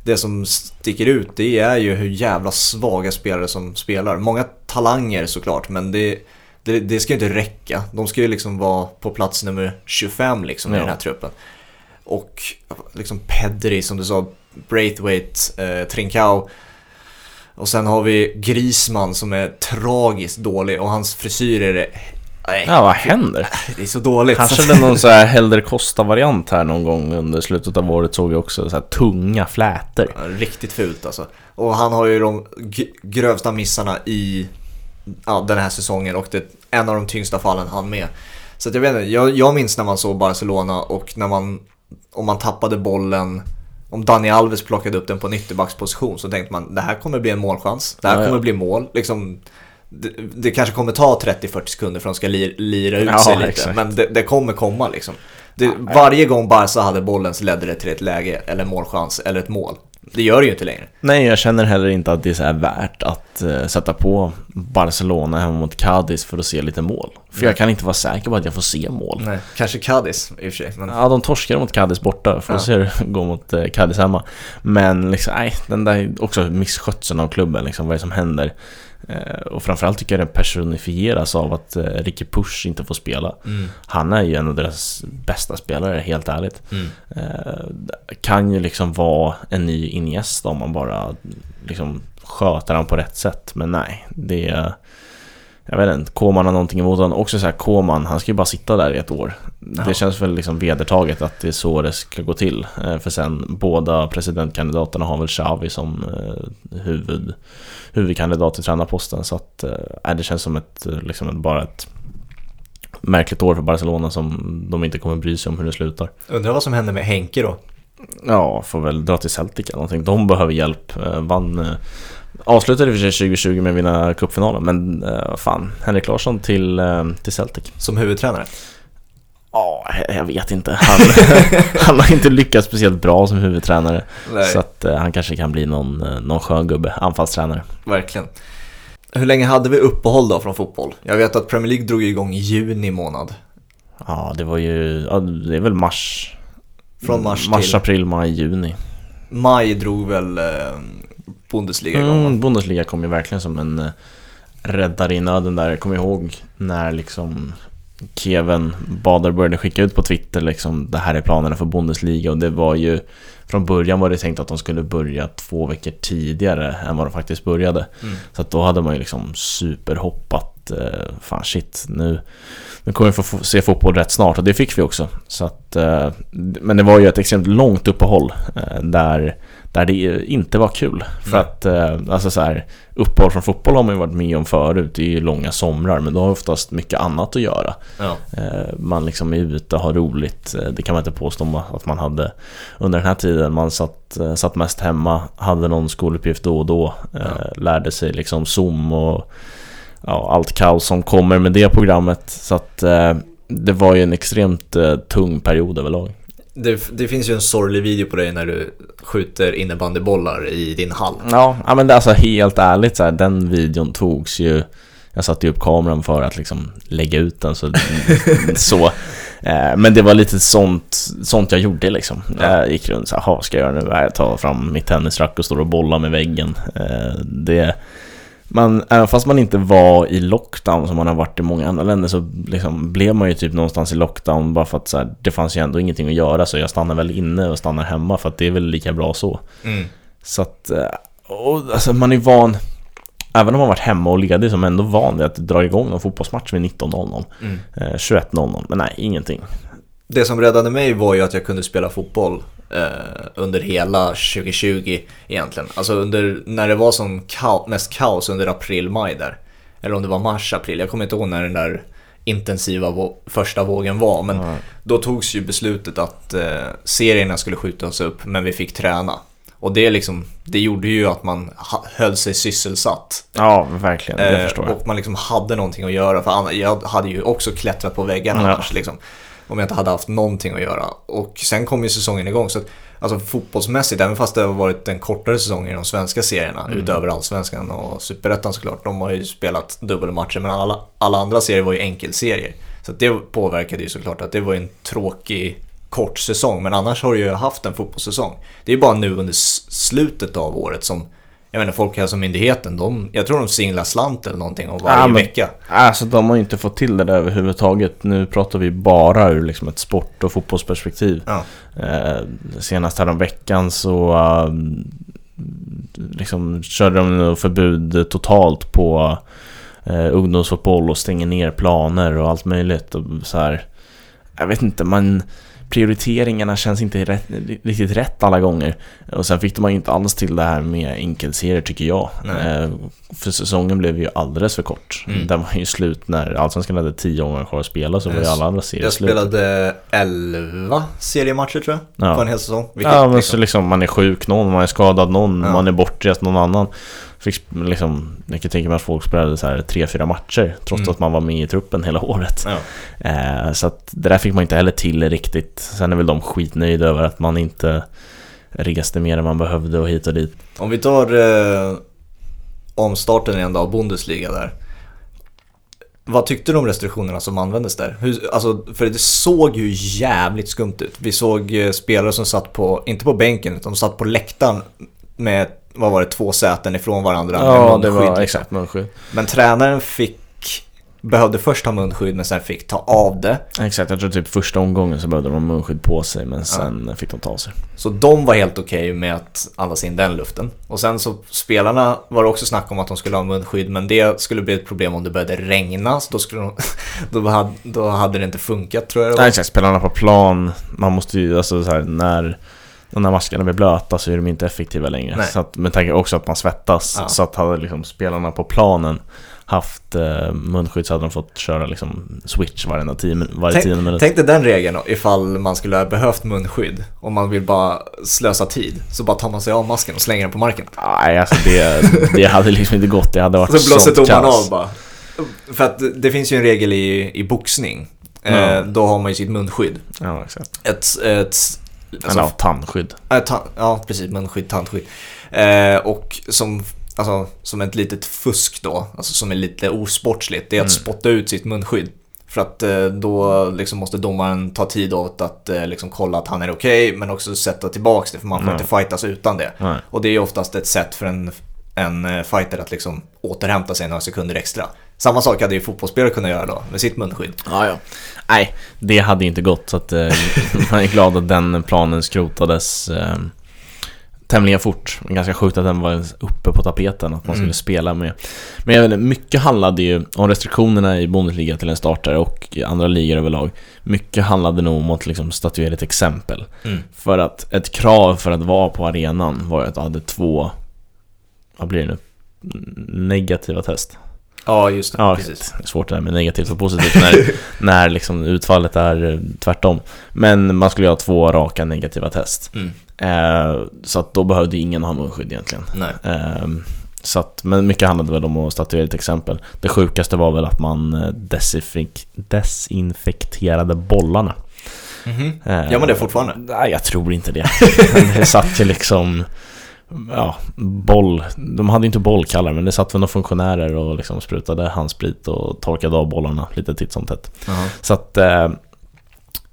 det som sticker ut det är ju hur jävla svaga spelare som spelar. Många talanger såklart, men det, det, det ska ju inte räcka. De ska ju liksom vara på plats nummer 25 liksom i Ja. den här truppen. Och liksom Pedri som du sa, Braithwaite, eh, Trincao. Och sen har vi Grisman som är tragiskt dålig och hans frisyr är det... Nej, Ja, vad händer? det är så dåligt. Det är någon så här Helder Costa-variant här någon gång under slutet av året såg jag också så här tunga flätor. Ja, Riktigt fult alltså. Och han har ju de grövsta missarna i ja, den här säsongen och det en av de tyngsta fallen han med. Så jag vet inte, jag, jag minns när man såg Barcelona och när man, om man tappade bollen, om Dani Alves plockade upp den på en ytterbacksposition så tänkte man det här kommer bli en målchans, det här Ja, ja. kommer bli mål. Liksom, det, det kanske kommer ta 30-40 sekunder för att de ska li, lira ut Ja, sig lite, exakt. men det, det kommer komma liksom. Det, varje gång Barca hade bollen så ledde det till ett läge, eller målchans, eller ett mål. Det gör det ju inte längre. Nej, jag känner heller inte att det är så värt att eh, sätta på Barcelona hemma mot Cadiz för att se lite mål. För jag kan inte vara säker på att jag får se mål. Nej. Kanske Cadiz i och för sig. Men... Ja, de torskar mot Cadiz borta. Får Ja. se hur det går mot eh, Cadiz hemma. Men liksom, nej, den där också misskötseln av klubben, liksom, vad är det som händer? Eh, och framförallt tycker jag det personifieras av att eh, Ricky Push inte får spela. Mm. Han är ju en av deras bästa spelare, helt ärligt. Mm. Eh, kan ju liksom vara en ny Iniesta om man bara liksom sköter han på rätt sätt. Men nej, det är... Jag vet inte, Koman har någonting emot honom. Också så här, Koman, han ska ju bara sitta där i ett år. Ja. Det känns väl liksom vedertaget att det är så det ska gå till. Eh, För sen, båda presidentkandidaterna har väl Xavi som eh, huvud, huvudkandidat till tränarposten. Så att, eh, det känns som ett, liksom bara ett märkligt år för Barcelona som de inte kommer bry sig om hur det slutar. Undrar vad som händer med Henke då? Ja, får väl dra till Celtic eller någonting. De behöver hjälp. Vann... Avslutade i och för sig 2020 med att vinna cupfinalen, men eh, fan. Henrik Larsson till, eh, till Celtic. Som huvudtränare? Ja, Ja, jag vet inte. Han, han har inte lyckats speciellt bra som huvudtränare. Nej, Så att eh, han kanske kan bli någon, någon skön gubbe, anfallstränare. verkligen. Hur länge hade vi uppehåll då från fotboll? Jag vet att Premier League drog igång i juni månad. Ja, det var ju, ja, det är väl mars. Från mars Mars, till- april, maj, juni. Maj drog väl Bundesliga igång. Mm, Bundesliga kom ju verkligen som en eh, räddare i nöden där. Jag kommer ihåg när liksom Kevin Bader började skicka ut på Twitter liksom det här är planerna för Bundesliga och det var ju från början var det tänkt att de skulle börja två veckor tidigare än vad de faktiskt började. Mm. Så att då hade man ju liksom superhoppat. Eh, fan shit, nu, nu kommer vi få se fotboll rätt snart och det fick vi också. Så att, eh, men det var ju ett extremt långt uppehåll eh, där, där det inte var kul. För Nej. att, eh, alltså så här, uppehåll från fotboll har man ju varit med om förut. Det är ju långa somrar, men då har oftast mycket annat att göra. Ja. Eh, Man liksom är ute och har roligt. Eh, Det kan man inte påstå att man hade under den här tiden. Man satt, satt mest hemma, hade någon skoluppgift då och då. eh, Ja. Lärde sig liksom Zoom och ja, allt kaos som kommer med det programmet. Så att det var ju en extremt tung period överlag. Det, det finns ju en sorglig video på dig när du skjuter innebandybollar i din hall. Ja, ja men det är alltså helt ärligt så här, den videon togs ju Jag satte ju upp kameran för att liksom lägga ut den så, så. Eh, Men det var lite sånt, sånt jag gjorde liksom Ja. Jag gick runt så här, "Ha, ska jag göra nu? Jag tar fram mitt tennisrack och står och bollar med väggen Eh, Det man, även fast man inte var i lockdown som man har varit i många andra länder så liksom blev man ju typ någonstans i lockdown bara för att så här, det fanns ju ändå ingenting att göra så jag stannar väl inne och stannar hemma för att det är väl lika bra så. Mm. Så att, eh, och, alltså man är van, även om man varit hemma och ledig så är man ändå van vid att dra igång någon fotbollsmatch vid 19.00, Mm. eh, 21.00, men nej, ingenting. Det som räddade mig var ju att jag kunde spela fotboll eh, under hela 2020 egentligen. Alltså under, när det var som kao- mest kaos under april-maj där. Eller om det var mars-april, jag kommer inte ihåg när den där intensiva vå- första vågen var. Men Ja. då togs ju beslutet att eh, serierna skulle skjutas upp, men vi fick träna. Och det, liksom, det gjorde ju att man höll sig sysselsatt. Ja, verkligen, det Eh, förstår jag. och man liksom hade någonting att göra. För jag hade ju också klättrat på väggarna Ja. annars. Liksom, om jag inte hade haft någonting att göra. Och sen kom ju säsongen igång. Så att, alltså fotbollsmässigt, även fast det har varit en kortare säsong i de svenska serierna, Mm. utöver allsvenskan och superettan såklart. De har ju spelat dubbelmatcher, men alla, alla andra serier var ju enkelserier. Så det påverkade ju såklart att det var en tråkig kort säsong. Men annars har du ju haft en fotbollssäsong. Det är ju bara nu under slutet av året som jag menar Folkhälsomyndigheten, de, jag tror de singlar slant eller någonting om varje Ja, men- vecka. Alltså de har ju inte fått till det där överhuvudtaget. Nu pratar vi bara ur liksom ett sport och fotbollsperspektiv. Ja. Eh, senast här om veckan så eh, liksom körde de förbud totalt på eh, ungdomsfotboll och stänger ner planer och allt möjligt. Och så här, jag vet inte, man prioriteringarna känns inte rätt, riktigt rätt alla gånger. Och sen fick de ju inte alls till det här med enkelserier tycker jag. Nej. Eh, för säsongen blev ju alldeles för kort. Mm. Den var ju slut när Allsvenskan hade tio omgångar kvar att spela så var ju alla andra serier Jag slut. spelade 11 seriematcher tror jag, Ja. på en hel säsong. Vilket, Ja men liksom, så liksom man är sjuk någon, man är skadad någon, Ja. man är bortrest någon annan. Fick liksom, jag kan tänka mig att folk spelade så här tre, fyra matcher trots Mm. att man var med i truppen hela året. ja. Eh, så att det där fick man inte heller till riktigt. Sen är väl de skitnöjda över att man inte reste mer än man behövde och hit och dit. Om vi tar eh, omstarten igen då av Bundesliga där. Vad tyckte du om restriktionerna som användes där? Hur, alltså, för det såg ju jävligt skumt ut. Vi såg eh, spelare som satt på, inte på bänken, utan de satt på läktaren med, vad var det, två säten ifrån varandra. med Ja, det munskydd, var liksom. exakt munskydd. Men tränaren fick, behövde först ha munskydd men sen fick ta av det. Exakt, jag tror typ första omgången så behövde de munskydd på sig men sen fick de ta av sig. Så de var helt okej med att andas in den luften. Och sen så spelarna var det också snack om att de skulle ha munskydd men det skulle bli ett problem om det började regna. Så då, skulle de, då, hade, då hade det inte funkat tror jag det Nej exakt, spelarna på plan, man måste ju, alltså så här, när när maskerna blir blöta så är de inte effektiva längre. Nej. Så att, med tanke också att man svettas, Ja. så att hade liksom spelarna på planen haft eh, munskydd så hade de fått köra liksom switch varenda tio, varje Tänk, minut. tänk dig den regeln ifall man skulle ha behövt munskydd. Om man vill bara slösa tid. Så bara tar man sig av masken och slänger den på marken. Nej, alltså det, det hade liksom inte gått. Det hade varit Och så blåser sånt domaren kaos. av bara. För att det- finns ju en regel i, i boxning. eh, Ja. då har man ju sitt munskydd. Ja. Ett, ett, alltså, Eller tandskydd. äh, ta, ja, precis, munskydd, tandskydd. Eh, och som, alltså, som ett litet fusk då, alltså som är lite osportsligt, det är att Mm. spotta ut sitt munskydd. För att eh, då liksom måste domaren ta tid åt att eh, liksom kolla att han är okej, men också sätta tillbaks det, för man får Ja. inte fightas utan det. Nej. Och det är ju oftast ett sätt för en, en eh, fighter att liksom återhämta sig några sekunder extra. Samma sak hade ju fotbollsspelare kunnat göra då, med sitt munskydd. Ja, ja. Nej, det hade ju inte gått så att eh, man är glad att den planen skrotades eh, tämligen fort. Ganska sjukt att den var uppe på tapeten, att man skulle Mm. spela med. Men jag vet mycket handlade ju om restriktionerna i Bundesliga till en startare och i andra ligor överlag. Mycket handlade nog om att liksom statuera ett exempel. Mm. För att ett krav för att vara på arenan var att du hade två, vad blir det nu? Negativa test. Ja, just det. Ja, precis. det är svårt det där med negativt och positivt när, när liksom utfallet är eh, tvärtom. Men man skulle ju ha två raka negativa test. Mm. Eh, så att då behövde ingen ha munskydd egentligen. Eh, så att, men mycket handlade väl om att statuera ett exempel. Det sjukaste var väl att man eh, desinfek- desinfekterade bollarna. Mhm. Eh, Gör man det fortfarande? Nej, jag tror inte det. det satt ju liksom... Ja, boll. De hade inte bollkallar, men det satt väl några funktionärer och liksom sprutade handsprit och torkade av bollarna lite titt som tätt. Jaha. Så att... Eh,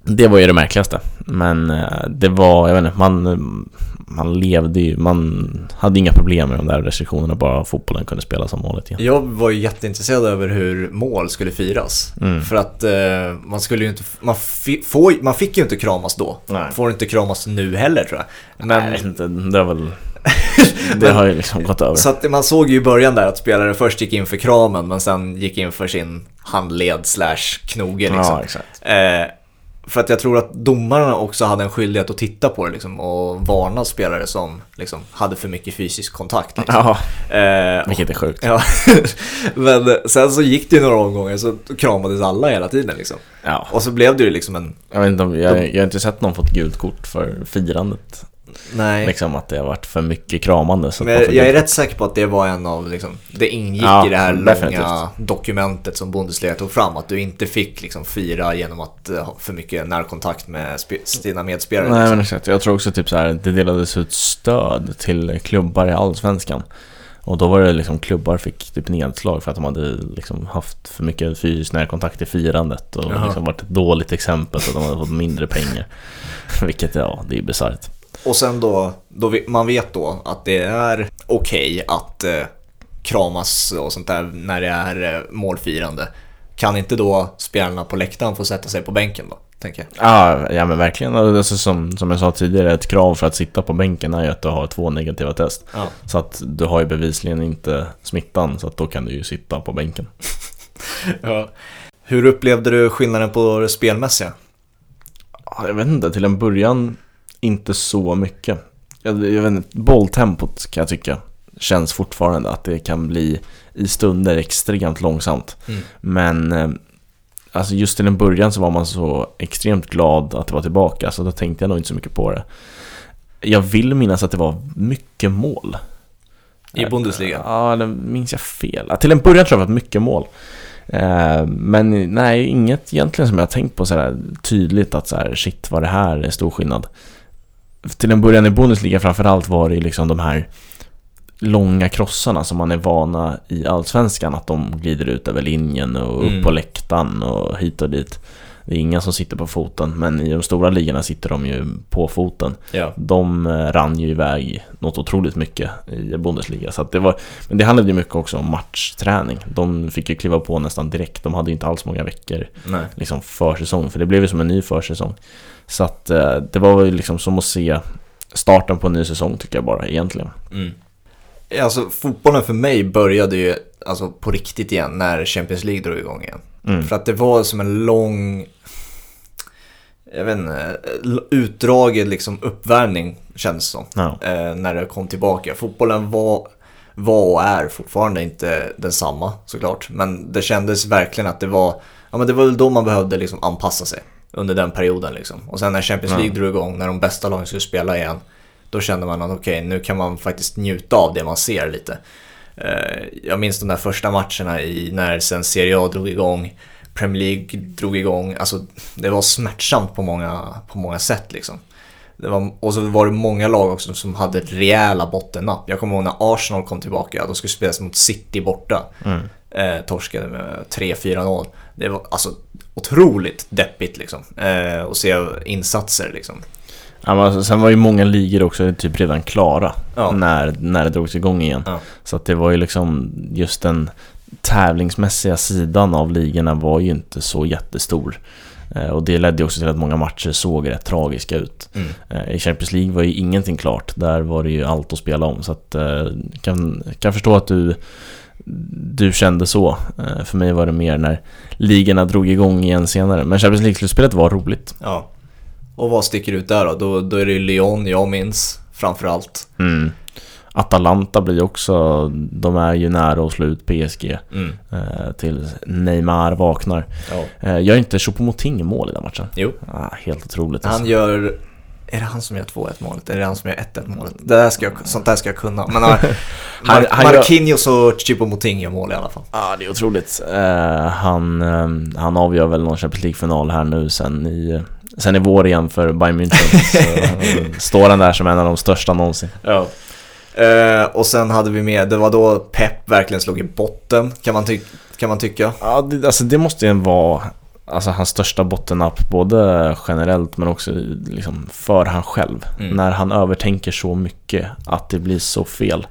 det var ju det märkligaste. Men eh, det var, jag vet inte, man, man levde ju, man hade inga problem med de där restriktionerna, bara fotbollen kunde spela som vanligt igen. Jag var ju jätteintresserad över hur mål skulle firas. Mm. För att eh, man skulle ju inte, man, får, man fick ju inte kramas då. Nej. Får inte kramas nu heller tror jag. Men, Men, jag vet inte, det har väl... Det har ju liksom gått över. så att man såg ju i början där att spelare först gick in för kramen men sen gick in för sin handled slash knoge liksom. Ja, exakt. Eh, för att jag tror att domarna också hade en skyldighet att titta på det liksom, och varna spelare som liksom, hade för mycket fysisk kontakt. Liksom. Ja, Eh, vilket är sjukt. Ja, men sen så gick det ju några omgångar så kramades alla hela tiden liksom. Ja. Och så blev det ju liksom en... Jag, vet inte om, jag, jag har inte sett någon fått gult kort för firandet. Nej. Liksom att det har varit för mycket kramande. Så Men jag, är rätt säker på att det var en av, liksom, det ingick Ja, i det här definitivt. långa dokumentet som Bundesliga tog fram. Att du inte fick liksom fira genom att eh, ha för mycket närkontakt med dina medspelare. Nej liksom. men exakt, jag tror också typ så här, det delades ut stöd till klubbar i Allsvenskan. Och då var det liksom klubbar fick typ nedslag för att de hade liksom haft för mycket fysisk närkontakt i firandet och Jaha. liksom varit ett dåligt exempel så att de hade fått mindre pengar. Vilket ja, det är bisarrt. Och sen då, då man vet då att det är okej att eh, kramas och sånt där när det är eh, målfirande. Kan inte då spelarna på läktaren få sätta sig på bänken då, tänker jag? Ja, ja men verkligen. Alltså, som, som jag sa tidigare, ett krav för att sitta på bänken är ju att du har två negativa test. Ja. Så att du har ju bevisligen inte smittan, så att då kan du ju sitta på bänken. ja. Hur upplevde du skillnaden på det spelmässiga? Ja, Jag vet inte, till en början inte så mycket. Jag, jag vet inte, bolltempot kan jag tycka känns fortfarande att det kan bli i stunder extremt långsamt. Mm. Men eh, alltså just till en början så var man så extremt glad att det var tillbaka så då tänkte jag nog inte så mycket på det. Jag vill minnas att det var mycket mål. I Bundesliga? Ja, eller minns jag fel? Till en början tror jag det var mycket mål. Eh, men nej, inget egentligen som jag har tänkt på sådär tydligt att så här, shit vad det här är stor skillnad. Till en början i Bundesliga framförallt var det ju liksom de här långa krossarna som man är vana i Allsvenskan att de glider ut över linjen och upp Mm. på läktaren och hit och dit. Det är inga som sitter på foten, men i de stora ligorna sitter de ju på foten. Ja. De eh, rann ju iväg något otroligt mycket i Bundesliga. Så att det var, men det handlade ju mycket också om matchträning. De fick ju kliva på nästan direkt. De hade ju inte alls många veckor Nej. liksom försäsong, för det blev ju som en ny försäsong. Så att eh, det var ju liksom som att se starten på en ny säsong tycker jag bara egentligen. Mm. Alltså fotbollen för mig började ju alltså, på riktigt igen när Champions League drog igång igen. Mm. För att det var som en lång, jag vet inte, utdragen liksom uppvärmning känns det som. Ja. Eh, när det kom tillbaka. Fotbollen var, var och är fortfarande inte densamma såklart. Men det kändes verkligen att det var, ja men det var väl då man behövde liksom anpassa sig. Under den perioden liksom. Och sen när Champions League Ja. drog igång, när de bästa lagen skulle spela igen. Då kände man att okej, nu kan man faktiskt njuta av det man ser lite. Eh, Jag minns de där första matcherna i, när sen Serie A drog igång. Premier League drog igång, alltså det var smärtsamt på många, på många sätt liksom. Det var, och så var det många lag också som hade rejäla bottennapp. Jag kommer ihåg när Arsenal kom tillbaka, de skulle spelas mot City borta. Mm. Eh, torskade med 3-4-0. Det var alltså otroligt deppigt liksom. Eh, att se insatser liksom. Ja, men alltså, sen var ju många ligor också typ redan klara Ja. när, när det drogs igång igen. Ja. Så att det var ju liksom just den tävlingsmässiga sidan av ligorna var ju inte så jättestor. Eh, Och det ledde också till att många matcher såg rätt tragiska ut. Mm. Eh, I Champions League var ju ingenting klart. Där var det ju allt att spela om. Så att eh, kan, kan förstå att du, du kände så. För mig var det mer när ligorna drog igång igen senare. Men Champions League-slutspelet var roligt. Ja. Och vad sticker ut där då? Då, då är det ju Lyon jag minns framförallt. Mm. Atalanta blir också, de är ju nära att slå ut PSG Mm. eh, till Neymar vaknar. Ja. Eh, gör inte Choupo-Moting mål i den matchen? Jo, Ah, helt otroligt han alltså. gör... Är det han som gör 2-1 målet? Är det han som gör 1-1 målet? Det där ska jag, sånt där ska jag kunna. Men Han- Mar- han gör- Marquinhos och Choupo-Moting gör mål i alla fall. Ja, det är otroligt. Eh, han, eh, han avgör väl någon Champions League-final här nu sen i, sen i vår igen för Bayern München. så står han där som en av de största någonsin. Ja. Eh, och sen hade vi med, det var då Pep verkligen slog i botten kan man, ty- kan man tycka. Ja, det, alltså det måste ju vara alltså, hans största bottennapp, både generellt men också liksom för han själv. Mm. När han övertänker så mycket att det blir så fel.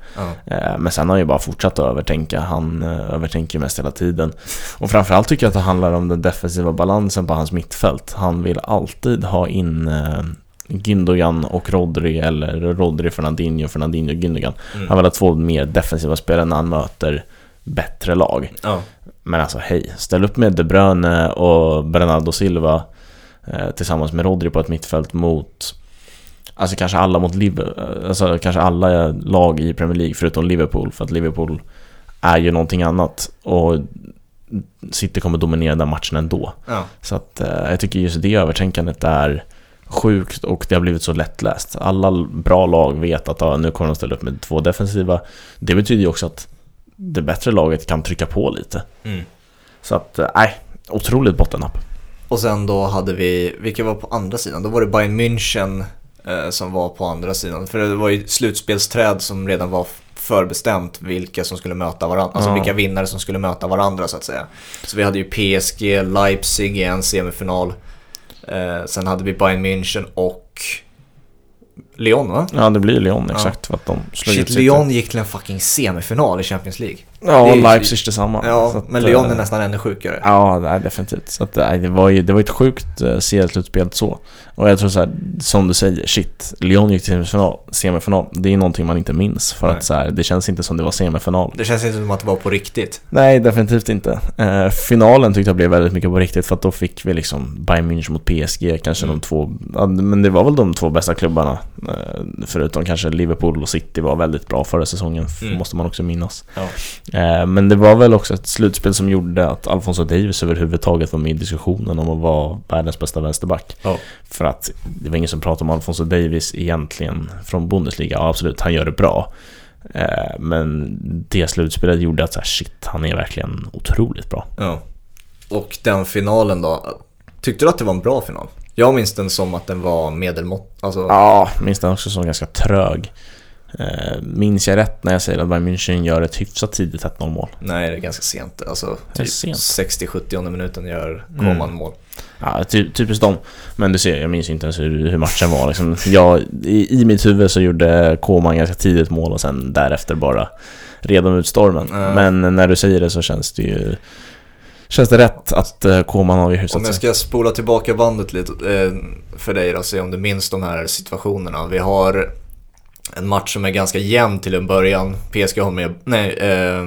Eh, Men sen har han ju bara fortsatt att övertänka. Han eh, övertänker mest hela tiden. Och framförallt tycker jag att det handlar om den defensiva balansen på hans mittfält. Han vill alltid ha in eh, Gündogan och Rodri eller Rodri, Fernandinho, Fernandinho, Gündogan. Mm. Han vill ha två mer defensiva spelare när han möter bättre lag. Ja. Men alltså hej, ställ upp med De Bruyne och Bernardo Silva eh, tillsammans med Rodri på ett mittfält mot Alltså kanske alla mot Liverpool, alltså kanske alla lag i Premier League förutom Liverpool för att Liverpool är ju någonting annat och City kommer dominera den matchen ändå. Ja. Så att eh, jag tycker just det övertänkandet är sjukt och det har blivit så lättläst. Alla bra lag vet att ja, nu kommer de ställa upp med två defensiva. Det betyder ju också att det bättre laget kan trycka på lite. Mm. Så att, eh, nej, otroligt bottennapp. Och sen då hade vi, vilka var på andra sidan? Då var det Bayern München eh, som var på andra sidan. För det var ju slutspelsträd som redan var förbestämt vilka som skulle möta varandra. Alltså Ja. vilka vinnare som skulle möta varandra så att säga. Så vi hade ju PSG, Leipzig i en semifinal. Eh, sen hade vi Bayern München och Lyon va? Ja, det blir Lyon exakt för att de slog ut Shit, City. Lyon gick till en fucking semifinal i Champions League. Ja, är- Leipzig detsamma. Ja, att, men Lyon är eh, nästan ännu sjukare. Ja, nej, definitivt. Så att, nej, det, var ju, det var ett sjukt eh, serieslutspel så. Och jag tror så här, som du säger, shit, Lyon gick till semifinal, semifinal. Det är någonting man inte minns. För Nej. att så här, det känns inte som det var semifinal. Det känns inte som att det var på riktigt. Nej, definitivt inte. Eh, finalen tyckte jag blev väldigt mycket på riktigt för att då fick vi liksom Bayern München mot PSG, kanske Mm. de två, men det var väl de två bästa klubbarna. Eh, förutom kanske Liverpool och City var väldigt bra förra säsongen, Mm. måste man också minnas. Ja. Eh, men det var väl också ett slutspel som gjorde att Alfonso Davis överhuvudtaget var med i diskussionen om att vara världens bästa vänsterback. Ja. För att det var ingen som pratade om Alfonso Davis egentligen från Bundesliga. Ja, absolut, han gör det bra. Eh, men det slutspelet gjorde att så här, shit, han är verkligen otroligt bra. Ja. Och den finalen då, tyckte du att det var en bra final? Jag minns den som att den var medelmått, alltså Ja, minns den också som ganska trög. Eh, minns jag rätt när jag säger att Bayern München gör ett hyfsat tidigt 1-0 mål? nej det är ganska sent. Alltså typ sent. 60-70 minuten gör Mm. Koman mål. Ja, ty typiskt dem. Men du ser, jag minns inte ens hur, hur matchen var. Liksom, jag, i, I mitt huvud så gjorde Koman ganska tidigt mål och sen därefter bara red de ut stormen. Ja. Men när du säger det så känns det ju... Känns det rätt att eh, Koman har hyfsat Om jag sig? ska spola tillbaka bandet lite eh, för dig då, se om du minns de här situationerna. Vi har en match som är ganska jämn till en början. PSG har mer, nej, eh,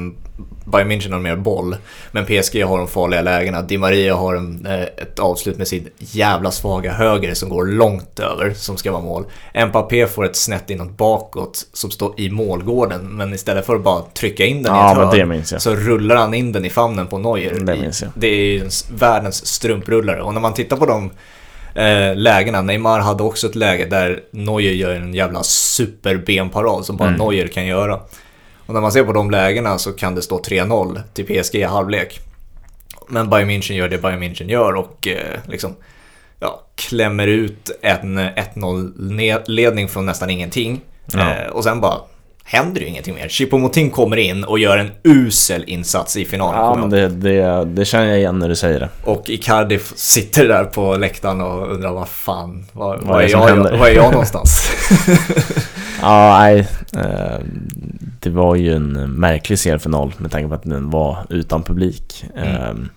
Bayern München har mer boll. Men PSG har de farliga lägena. Di Maria har en, eh, ett avslut med sin jävla svaga höger som går långt över, som ska vara mål. Mbappé får ett snett inåt bakåt som står i målgården. Men istället för att bara trycka in den i Ja, ett men hörn så rullar han in den i famnen på Neuer. Det minns jag. Det är ju världens strumprullare. Och när man tittar på de eh, lägena, Neymar hade också ett läge där Neuer gör en jävla superbenparad som bara Mm. Neuer kan göra. Och när man ser på de lägena så kan det stå 3-0 till PSG i halvlek. Men Bayern München gör det Bayern München gör och eh, liksom ja, klämmer ut en 1-0-ledning från nästan ingenting. Ja. Eh, och sen bara händer ju ingenting mer. Choupo-Moting kommer in och gör en usel insats i finalen. Ja, men jag det, det, det känner jag igen när du säger det. och Icardi sitter där på läktaren och undrar vad fan, vad, Vad vad, är jag, händer? vad är jag någonstans? Ja, nej. eh, Det var ju en märklig seriefinal med tanke på att den var utan publik. Mm.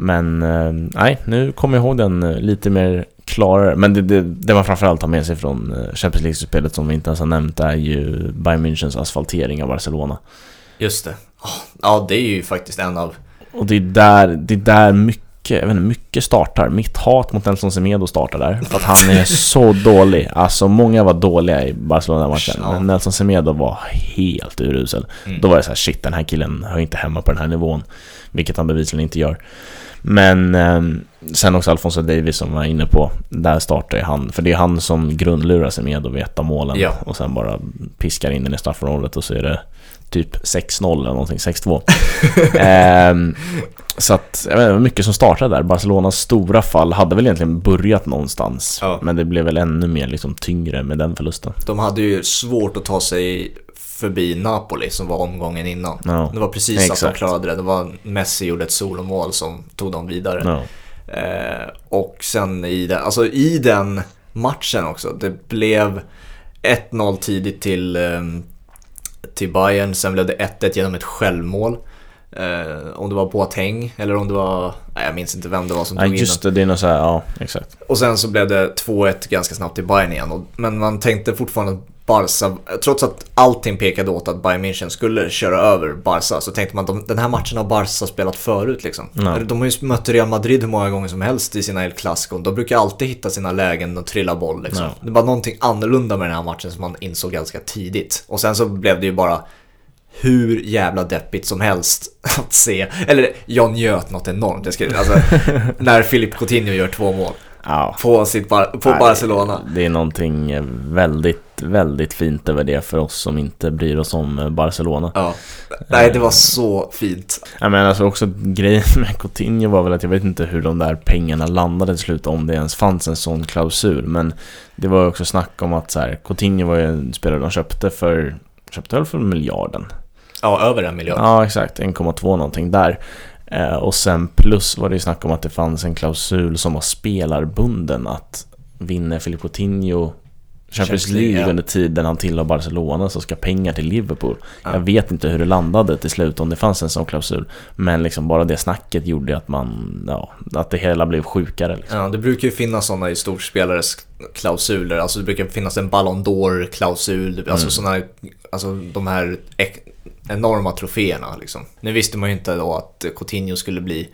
Men eh, nej, nu kommer jag ihåg den eh, lite mer klarare. Men det, det, det man framförallt har med sig från eh, Champions League-spelet som vi inte ens har nämnt är ju Bayern Münchens asfaltering av Barcelona. Just det. Ja, det är ju faktiskt en av... Och det är där, det är där mycket, jag vet inte, mycket startar. Mitt hat mot Nelson Semedo startar där. För att han är så dålig. Alltså många var dåliga i Barcelona-matchen. Ja. Men Nelson Semedo var helt urusel. Mm. Då var jag så här, shit den här killen hör inte hemma på den här nivån. Vilket han bevisligen inte gör. Men ehm, sen också Alfonso Davis som var inne på. Där startar ju han. För det är han som grundlurar sig med ett av målen. Ja. Och sen bara piskar in den i straffområdet och så är det typ 6-0 eller någonting, 6-2. Ehm, så att, jag vet inte, det var mycket som startade där. Barcelonas stora fall hade väl egentligen börjat någonstans. Ja. Men det blev väl ännu mer liksom tyngre med den förlusten. De hade ju svårt att ta sig förbi Napoli som var omgången innan. Ja. Det var precis att de Exakt. klarade det. Det var Messi gjorde ett solomål som tog dem vidare. Ja. Eh, och sen i den, alltså i den matchen också, det blev 1-0 tidigt till, eh, till Bayern, sen blev det 1-1 genom ett självmål. Eh, om det var Boateng eller om det var, nej jag minns inte vem det var som tog in just det, det är nog såhär, ja exakt. Och sen så blev det 2-1 ganska snabbt till Bayern igen. Och, men man tänkte fortfarande Barca, trots att allting pekade åt att Bayern München skulle köra över Barca, så tänkte man att de, den här matchen har Barca spelat förut liksom. Ja. De har ju mött Real Madrid hur många gånger som helst i sina El Clasico. De brukar alltid hitta sina lägen och trilla boll liksom. Ja. Det var någonting annorlunda med den här matchen som man insåg ganska tidigt. Och sen så blev det ju bara hur jävla deppigt som helst att se. Eller jag njöt något enormt. Jag ska, alltså, när Filip Coutinho gör två mål Ja. på, sitt på Nej, Barcelona. Det är någonting väldigt, väldigt fint över det för oss som inte bryr oss om eh, Barcelona. Ja. Nej, det var så fint. Ja, men alltså också grejen med Coutinho var väl att jag vet inte hur de där pengarna landade till slut, om det ens fanns en sån klausul. Men det var också snack om att så här, Coutinho var ju en spelare de köpte för, köpte väl för miljarden? Ja, över en miljard. Ja, exakt. 1,2 någonting där. Eh, och sen plus var det ju snack om att det fanns en klausul som var spelarbunden att vinner Filip Coutinho Champions League, ja. under tiden han tillhör Barcelona så ska pengar till Liverpool. Ja. Jag vet inte hur det landade till slut om det fanns en sån klausul. Men liksom bara det snacket gjorde att man, ja, att det hela blev sjukare. Liksom. Ja, det brukar ju finnas sådana i storspelares klausuler. Alltså det brukar finnas en Ballon d'Or-klausul. Alltså Mm. sådana, alltså de här enorma troféerna liksom. Nu visste man ju inte då att Coutinho skulle bli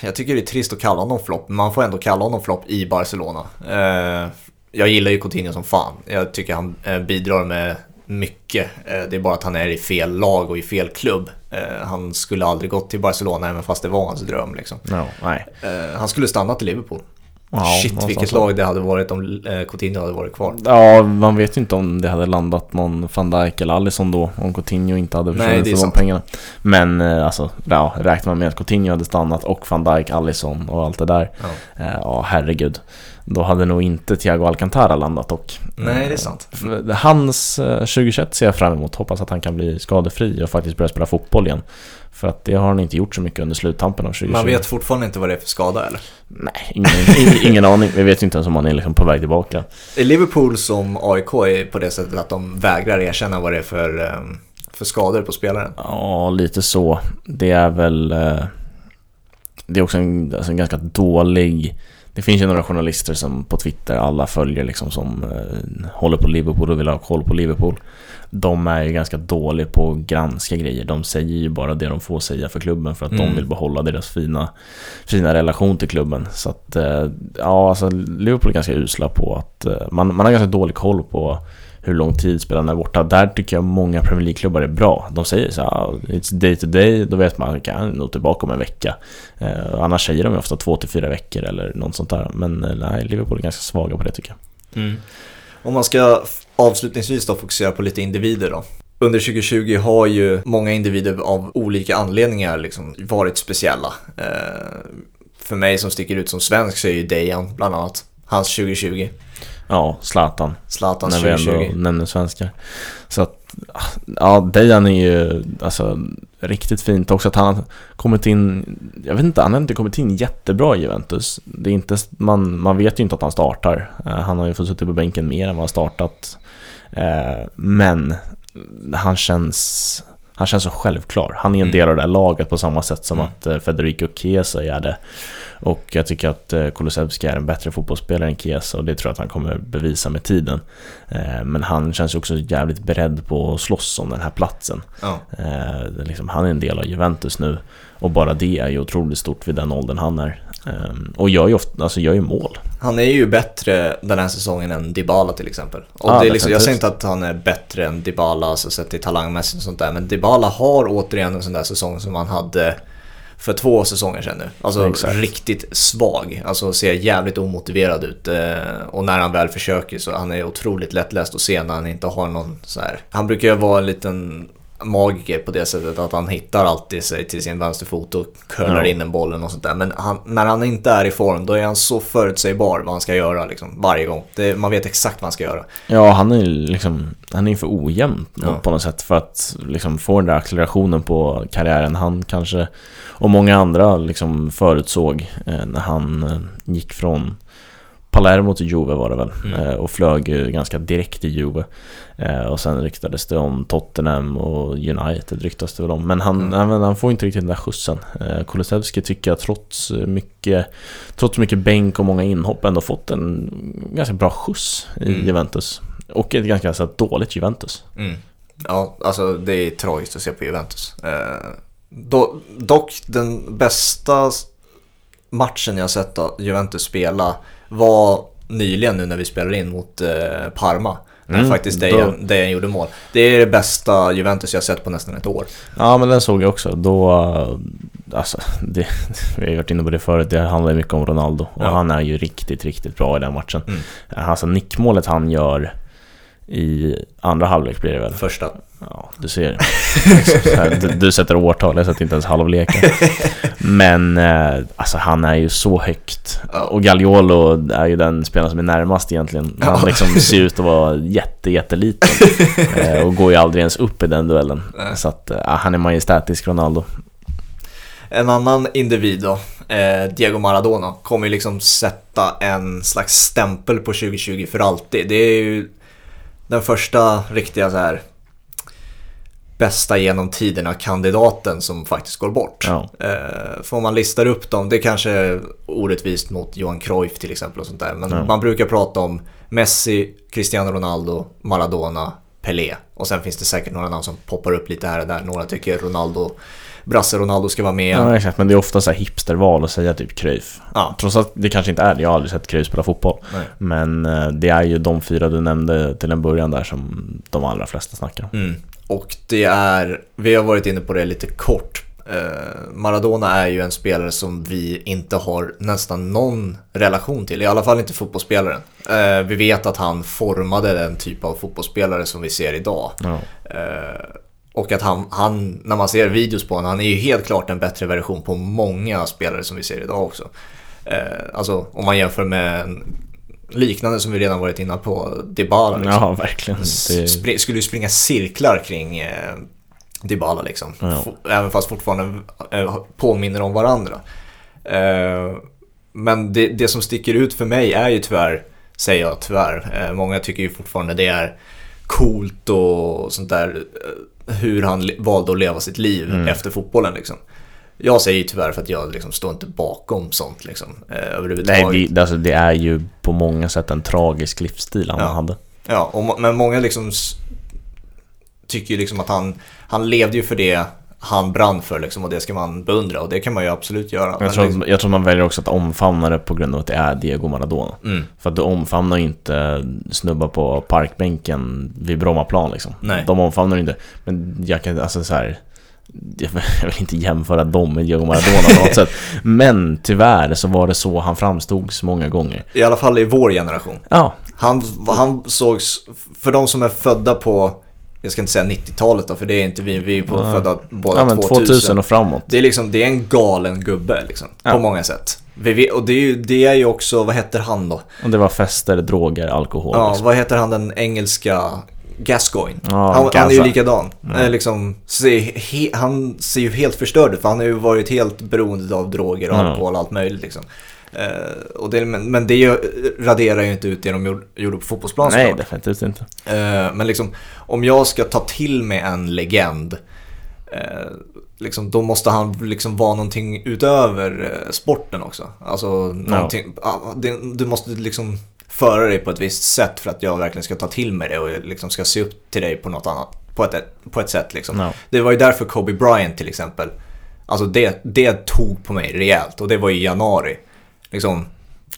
jag tycker det är trist att kalla honom flopp, men man får ändå kalla honom flopp i Barcelona. Eh, jag gillar ju Coutinho som fan. Jag tycker han eh, bidrar med mycket. Eh, det är bara att han är i fel lag och i fel klubb. Eh, han skulle aldrig gått till Barcelona även fast det var hans dröm liksom. Eh, han skulle stanna till Liverpool. Ja, Shit vilket lag det hade varit om Coutinho hade varit kvar. Ja, man vet ju inte om det hade landat någon van Dijk eller Alisson då, om Coutinho inte hade försvunnit för de pengarna. Men alltså, ja, räknar man med att Coutinho hade stannat och van Dijk, Alisson och allt det där. Ja. Ja, herregud. Då hade nog inte Thiago Alcantara landat dock. Nej, det är sant. Hans eh, 2021 ser jag fram emot. Hoppas att han kan bli skadefri och faktiskt börja spela fotboll igen. För att det har han inte gjort så mycket under sluttampen av 2020. Man vet fortfarande inte vad det är för skada eller? Nej, ingen, ingen, ingen aning. Vi vet inte ens om han är liksom på väg tillbaka. Är Liverpool som AIK är på det sättet att de vägrar erkänna vad det är för, eh, för skador på spelaren? Ja, lite så. Det är väl... eh, Det är också en, alltså en ganska dålig... Det finns ju några journalister som på Twitter alla följer liksom som eh, håller på Liverpool och vill ha koll på Liverpool. De är ju ganska dåliga på att granska grejer. De säger ju bara det de får säga för klubben för att Mm. de vill behålla deras fina, fina relation till klubben. Så att, eh, ja, alltså Liverpool är ganska usla på att... eh, Man, man har ganska dålig koll på hur lång tid spelarna är borta. Där tycker jag många Premier League-klubbar är bra. De säger så "Ah, it's day to day, då vet man att kan nog tillbaka om en vecka. Eh, annars säger de ju ofta två till fyra veckor eller något sånt där. Men eh, nej, Liverpool är ganska svaga på det tycker jag. Om man ska avslutningsvis då fokusera på lite individer då. under 2020 har ju många individer av olika anledningar liksom varit speciella. Eh, för mig som sticker ut som svensk så är ju Dejan bland annat. Hans 2020. Ja, Zlatan. Zlatans när vi 2020. ändå nämner svenskar. Så att, ja, Dejan är ju alltså riktigt fint också att han har kommit in, jag vet inte, han har inte kommit in jättebra i Juventus. Det är inte, man, man vet ju inte att han startar. Eh, Han har ju fått sitta på bänken mer än vad han startat. Eh, Men han känns, han känns så självklar. Han är en Mm. del av det här laget på samma sätt som Mm. att eh, Federico Chiesa är det. Och jag tycker att eh, Kulusevski är en bättre fotbollsspelare än Chiesa och det tror jag att han kommer bevisa med tiden. Eh, Men han känns ju också jävligt beredd på att slåss om den här platsen. Ja. Liksom, han är en del av Juventus nu och bara det är ju otroligt stort vid den åldern han är. Eh, Och gör ju, ofta, alltså gör ju mål. Han är ju bättre den här säsongen än Dybala till exempel. Och är liksom, jag säger inte att han är bättre än Dybala, alltså sett till talangmässigt och sånt där. Men Dybala har återigen en sån där säsong som han hade för två säsonger sedan nu. Alltså Exakt. riktigt svag. Alltså ser jävligt omotiverad ut. Eh, Och när han väl försöker så han är otroligt lättläst att se när han inte har någon så här. Han brukar ju vara en liten magiker på det sättet att han hittar alltid sig till sin vänsterfot och curlar Ja. in en bollen och sånt där. Men han, när han inte är i form då är han så förutsägbar vad han ska göra liksom, varje gång. Det, man vet exakt vad han ska göra. Ja, han är ju liksom, han är för ojämn Ja. på något sätt för att liksom få den där accelerationen på karriären. Han kanske, och många andra liksom förutsåg eh, när han eh, gick från Palermo till Juve var det väl Mm. eh, och flög ju ganska direkt till Juve. Eh, och sen ryktades det om Tottenham och United ryktas det väl om. Men han, Mm. han, får inte riktigt den där skjutsen. Eh, Kulusevski tycker jag trots mycket, trots mycket bänk och många inhopp ändå fått en ganska bra skjuts i Mm. Juventus. Och ett ganska så här, dåligt Juventus. Mm. Ja, alltså det är tragiskt att se på Juventus. Eh, do, dock den bästa matchen jag sett Juventus spela var nyligen nu när vi spelade in mot eh, Parma. När Mm, faktiskt Dejan, Dejan gjorde mål. Det är det bästa Juventus jag sett på nästan ett år. Ja men den såg jag också. Då, eh, alltså, det, vi har varit inne på det förut, det handlar mycket om Ronaldo. Och Ja. han är ju riktigt, riktigt bra i den matchen. Mm. Alltså nickmålet han gör i andra halvlek blir det väl? Första. Ja, du ser. Du, du sätter årtal, jag sätter inte ens halvleken. Men eh, alltså han är ju så högt. Och Gagliolo är ju den spelaren som är närmast egentligen. Han liksom ser ut att vara jätte, jätteliten. eh, och går ju aldrig ens upp i den duellen. Så att eh, han är majestätisk Ronaldo. En annan individ då, Diego Maradona, kommer ju liksom sätta en slags stämpel på 2020 för alltid. Det är ju den första riktiga så här bästa genom tiderna kandidaten som faktiskt går bort. Ja. Eh, för om man listar upp dem, det kanske är orättvist mot Johan Cruyff till exempel och sånt där. Men Ja. man brukar prata om Messi, Cristiano Ronaldo, Maradona, Pelé. Och sen finns det säkert några namn som poppar upp lite här och där. Några tycker Ronaldo, Brasse Ronaldo ska vara med. Ja, exakt. Men det är ofta så här hipsterval att säga typ Cruyff. Ja. Trots att det kanske inte är det, jag har aldrig sett Cruyff spela fotboll. Nej. Men eh, det är ju de fyra du nämnde till en början där som de allra flesta snackar om. Mm. Och det är, vi har varit inne på det lite kort. Eh, Maradona är ju en spelare som vi inte har nästan någon relation till, i alla fall inte fotbollsspelaren. Eh, vi vet att han formade den typ av fotbollsspelare som vi ser idag. Ja. Eh, och att han, han, när man ser videos på honom, han är ju helt klart en bättre version på många spelare som vi ser idag också. Alltså om man jämför med en liknande som vi redan varit inne på, Dybala. Liksom. Ja, verkligen. Det... Skulle ju springa cirklar kring Dybala liksom. Ja. Även fast fortfarande eh, påminner om varandra. Eh, men det, det som sticker ut för mig är ju tyvärr, säger jag tyvärr, eh, många tycker ju fortfarande det är coolt och sånt där, hur han valde att leva sitt liv Mm. efter fotbollen liksom. Jag säger tyvärr för att jag liksom står inte bakom sånt liksom, överhuvudtaget. Nej, det, alltså, det är ju på många sätt en tragisk livsstil han Ja. hade. Ja, och, men många liksom tycker ju liksom att han, han levde ju för det han brann för liksom och det ska man beundra och det kan man ju absolut göra. Jag tror, liksom, jag tror man väljer också att omfamna det på grund av att det är Diego Maradona. mm, För att du omfamnar ju inte snubbar på parkbänken vid Brommaplan liksom. Nej. De omfamnar inte. Men jag kan, alltså så här. Jag vill inte jämföra dem med Diego Maradona på något sätt. Men tyvärr så var det så han framstod så många gånger. I alla fall i vår generation. Ja, Han, han sågs, för de som är födda på jag ska inte säga 90-talet då, för det är inte vi, vi är på, Nej. födda båda Ja men 2000. 2000 och framåt. Det är liksom, det är en galen gubbe liksom, Ja. på många sätt. Vi och det är, ju, det är ju också, vad heter han då? Och det var fester, droger, alkohol. Ja, liksom. vad heter han den engelska Gascoigne? Ja, han, han är ju likadan. Mm. Eh, liksom, ser, he, han ser ju helt förstörd ut för han har ju varit helt beroende av droger och Ja. alkohol och allt möjligt liksom. Eh, och det, men, men det raderar ju inte ut det de gjorde, på fotbollsplanen Nej, definitivt inte. Eh, men liksom, om jag ska ta till mig en legend, eh, liksom, då måste han liksom vara någonting utöver eh, sporten också. Alltså, någonting, ja, det, du måste liksom föra dig på ett visst sätt för att jag verkligen ska ta till mig det och liksom ska se upp till dig på något annat, på ett, på ett sätt liksom. Ja. Det var ju därför Kobe Bryant till exempel, alltså det, det tog på mig rejält och det var i januari. Liksom,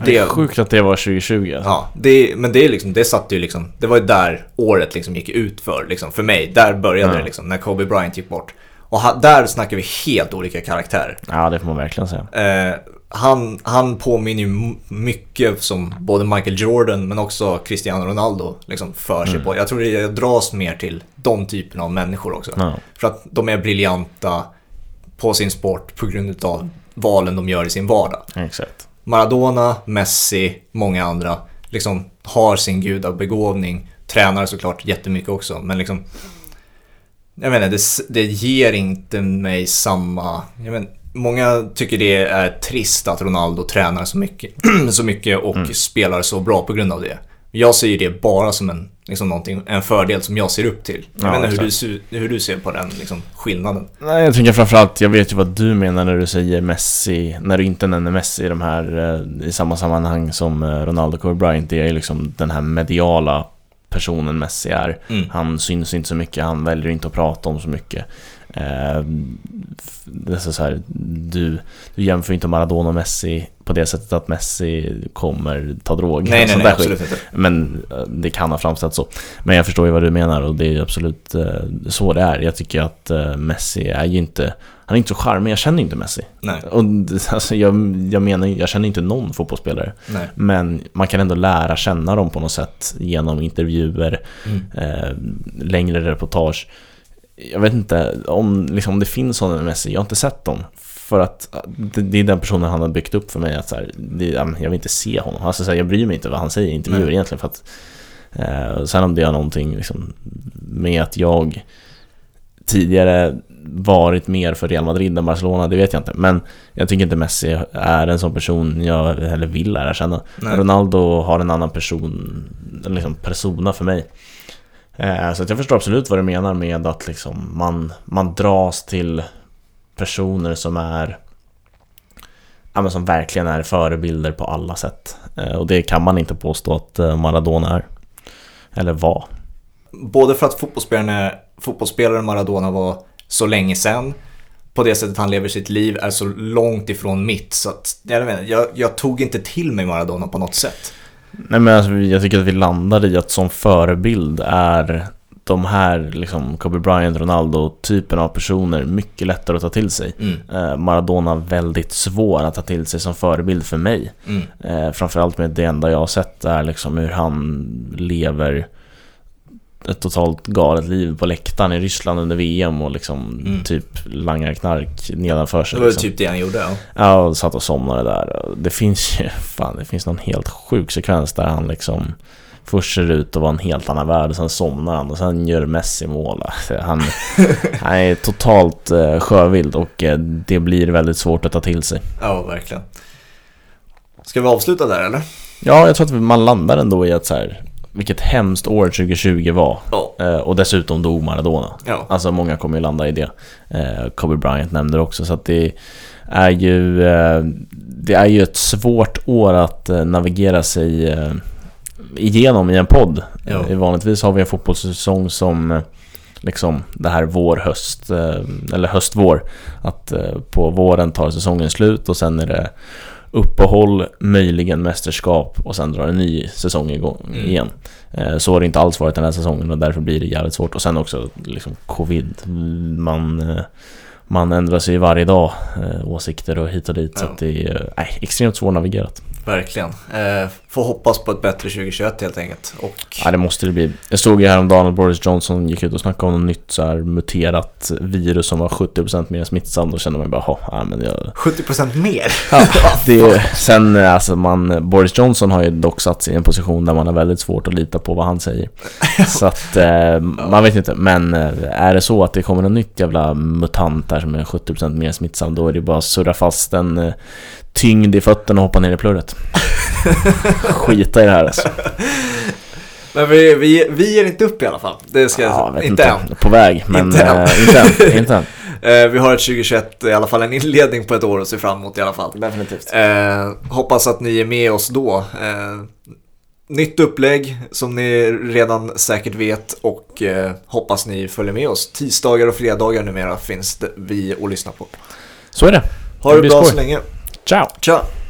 Det är sjukt att det var 2020 alltså. Ja, det, men det, liksom, det satt ju liksom, det var ju där året liksom gick ut för, liksom, för mig. Där började Ja. det liksom, när Kobe Bryant gick bort. Och ha, där snackar vi helt olika karaktärer. Ja, det får man verkligen säga. Eh, han, han påminner ju mycket som både Michael Jordan men också Cristiano Ronaldo liksom för sig Mm. på. Jag tror det jag dras mer till de typerna av människor också. Ja. För att de är briljanta på sin sport på grund av valen de gör i sin vardag. Exakt. Maradona, Messi, många andra liksom har sin gudabegåvning. Tränar såklart jättemycket också, men liksom... Jag menar, det, det ger inte mig samma... Jag menar, många tycker det är trist att Ronaldo tränar så mycket, så mycket och spelar så bra på grund av det. Jag ser ju det bara som en, liksom en fördel som jag ser upp till. Jag Ja, vet inte hur du, hur du ser på den liksom, skillnaden. Nej, jag tänker framförallt, jag vet ju vad du menar när du säger Messi, när du inte nämner Messi i de här, eh, i samma sammanhang som eh, Ronaldo Kobe Bryant. Det är ju liksom den här mediala personen Messi är. Mm. Han syns inte så mycket, han väljer inte att prata om så mycket. Eh, f- det är så här, du, du jämför inte Maradona och Messi på det sättet att Messi kommer ta droger. Nej, nej, nej, skit. absolut inte. Men eh, det kan ha framställts så. Men jag förstår ju vad du menar och det är absolut eh, så det är. Jag tycker att eh, Messi är ju inte, han är inte så charmig, jag känner inte Messi. Nej, Och alltså, jag, jag menar, jag känner inte någon fotbollsspelare. nej. Men man kan ändå lära känna dem på något sätt genom intervjuer, Mm. eh, längre reportage. Jag vet inte om, liksom, om det finns sådana med Messi, jag har inte sett dem. För att eh, det, är den personen han har byggt upp för mig. Att så här, det, jag vill inte se honom. Alltså, så här, jag bryr mig inte vad han säger i intervjuer Nej. egentligen. För att, eh, sen om det har någonting liksom, med att jag tidigare varit mer för Real Madrid än Barcelona, det vet jag inte. Men jag tycker inte Messi är en sån person jag eller vill lära känna. Nej. Ronaldo har en annan person, liksom persona för mig. Eh, så att jag förstår absolut vad du menar med att liksom man, man dras till personer som är ja, men som verkligen är förebilder på alla sätt. Eh, och det kan man inte påstå att eh, Maradona är. Eller var. Både för att fotbollsspelaren, fotbollsspelaren Maradona var så länge sedan, på det sättet han lever sitt liv är så långt ifrån mitt. Så att, jag, jag, jag tog inte till mig Maradona på något sätt. Nej men alltså, jag tycker att vi landar i att som förebild är de här liksom Kobe Bryant, Ronaldo typen av personer mycket lättare att ta till sig. Mm. Eh, Maradona väldigt svår att ta till sig som förebild för mig. Mm. Eh, framförallt med det enda jag har sett är liksom hur han lever ett totalt galet liv på läktaren i Ryssland under VM och liksom Mm. typ langar knark nedanför Det sig. var ju liksom. typ det han gjorde. Ja. Ja, och satt och somnade där. Det finns ju, fan det finns någon helt sjuk sekvens där han liksom Först ser ut att vara en helt annan värld och sen somnar han och sen gör Messi mål. Alltså, Han, han är totalt eh, sjövild och eh, det blir väldigt svårt att ta till sig. ja, verkligen. Ska vi avsluta där eller? Ja, jag tror att man landar ändå i att så här, vilket hemskt år 2020 var. Ja. Eh, och dessutom dog Maradona. Ja. Alltså många kommer ju landa i det. Eh, Kobe Bryant nämnde det också. Så att det är ju, eh, det är ju ett svårt år att eh, navigera sig eh, igenom i en podd. Eh, vanligtvis har vi en fotbollssäsong som liksom det här vår, höst, eller höst-vår. Att eh, på våren tar säsongen slut och sen är det uppehåll, möjligen mästerskap och sen drar en ny säsong igång Mm. igen. Eh, Så har det inte alls varit den här säsongen och därför blir det jävligt svårt. Och sen också liksom covid. Man, eh, man ändrar sig varje dag, eh, åsikter och hit och dit. Så Ja. att det är eh, extremt svårnavigerat. Verkligen. Eh, får hoppas på ett bättre 2021 helt enkelt. Och... Ja, det måste det bli. Jag såg ju häromdagen att Boris Johnson gick ut och snackade om något nytt så här muterat virus som var 70% mer smittsamt. Då kände man bara, ja men jag... 70% mer? Ja, det är, sen alltså man, Boris Johnson har ju dock satt sig i en position där man har väldigt svårt att lita på vad han säger. Så att eh, man vet inte. Men eh, är det så att det kommer något nytt jävla mutant där som är 70% mer smittsam, då är det bara att surra fast en eh, tyngd i fötterna och hoppa ner i plurret. Skita i det här alltså. Men vi, vi, vi ger inte upp i alla fall. Det ska Ja, jag vet inte än. På väg, men Inte än. eh, inte än. Inte än. Eh, vi har ett 2021, i alla fall en inledning på ett år att se fram emot i alla fall. Definitivt. Eh, hoppas att ni är med oss då. Eh, nytt upplägg som ni redan säkert vet och eh, hoppas ni följer med oss. Tisdagar och fredagar numera finns det vi att lyssna på. Så är det. Ha det blir bra skoj. så länge. Ciao. Ciao.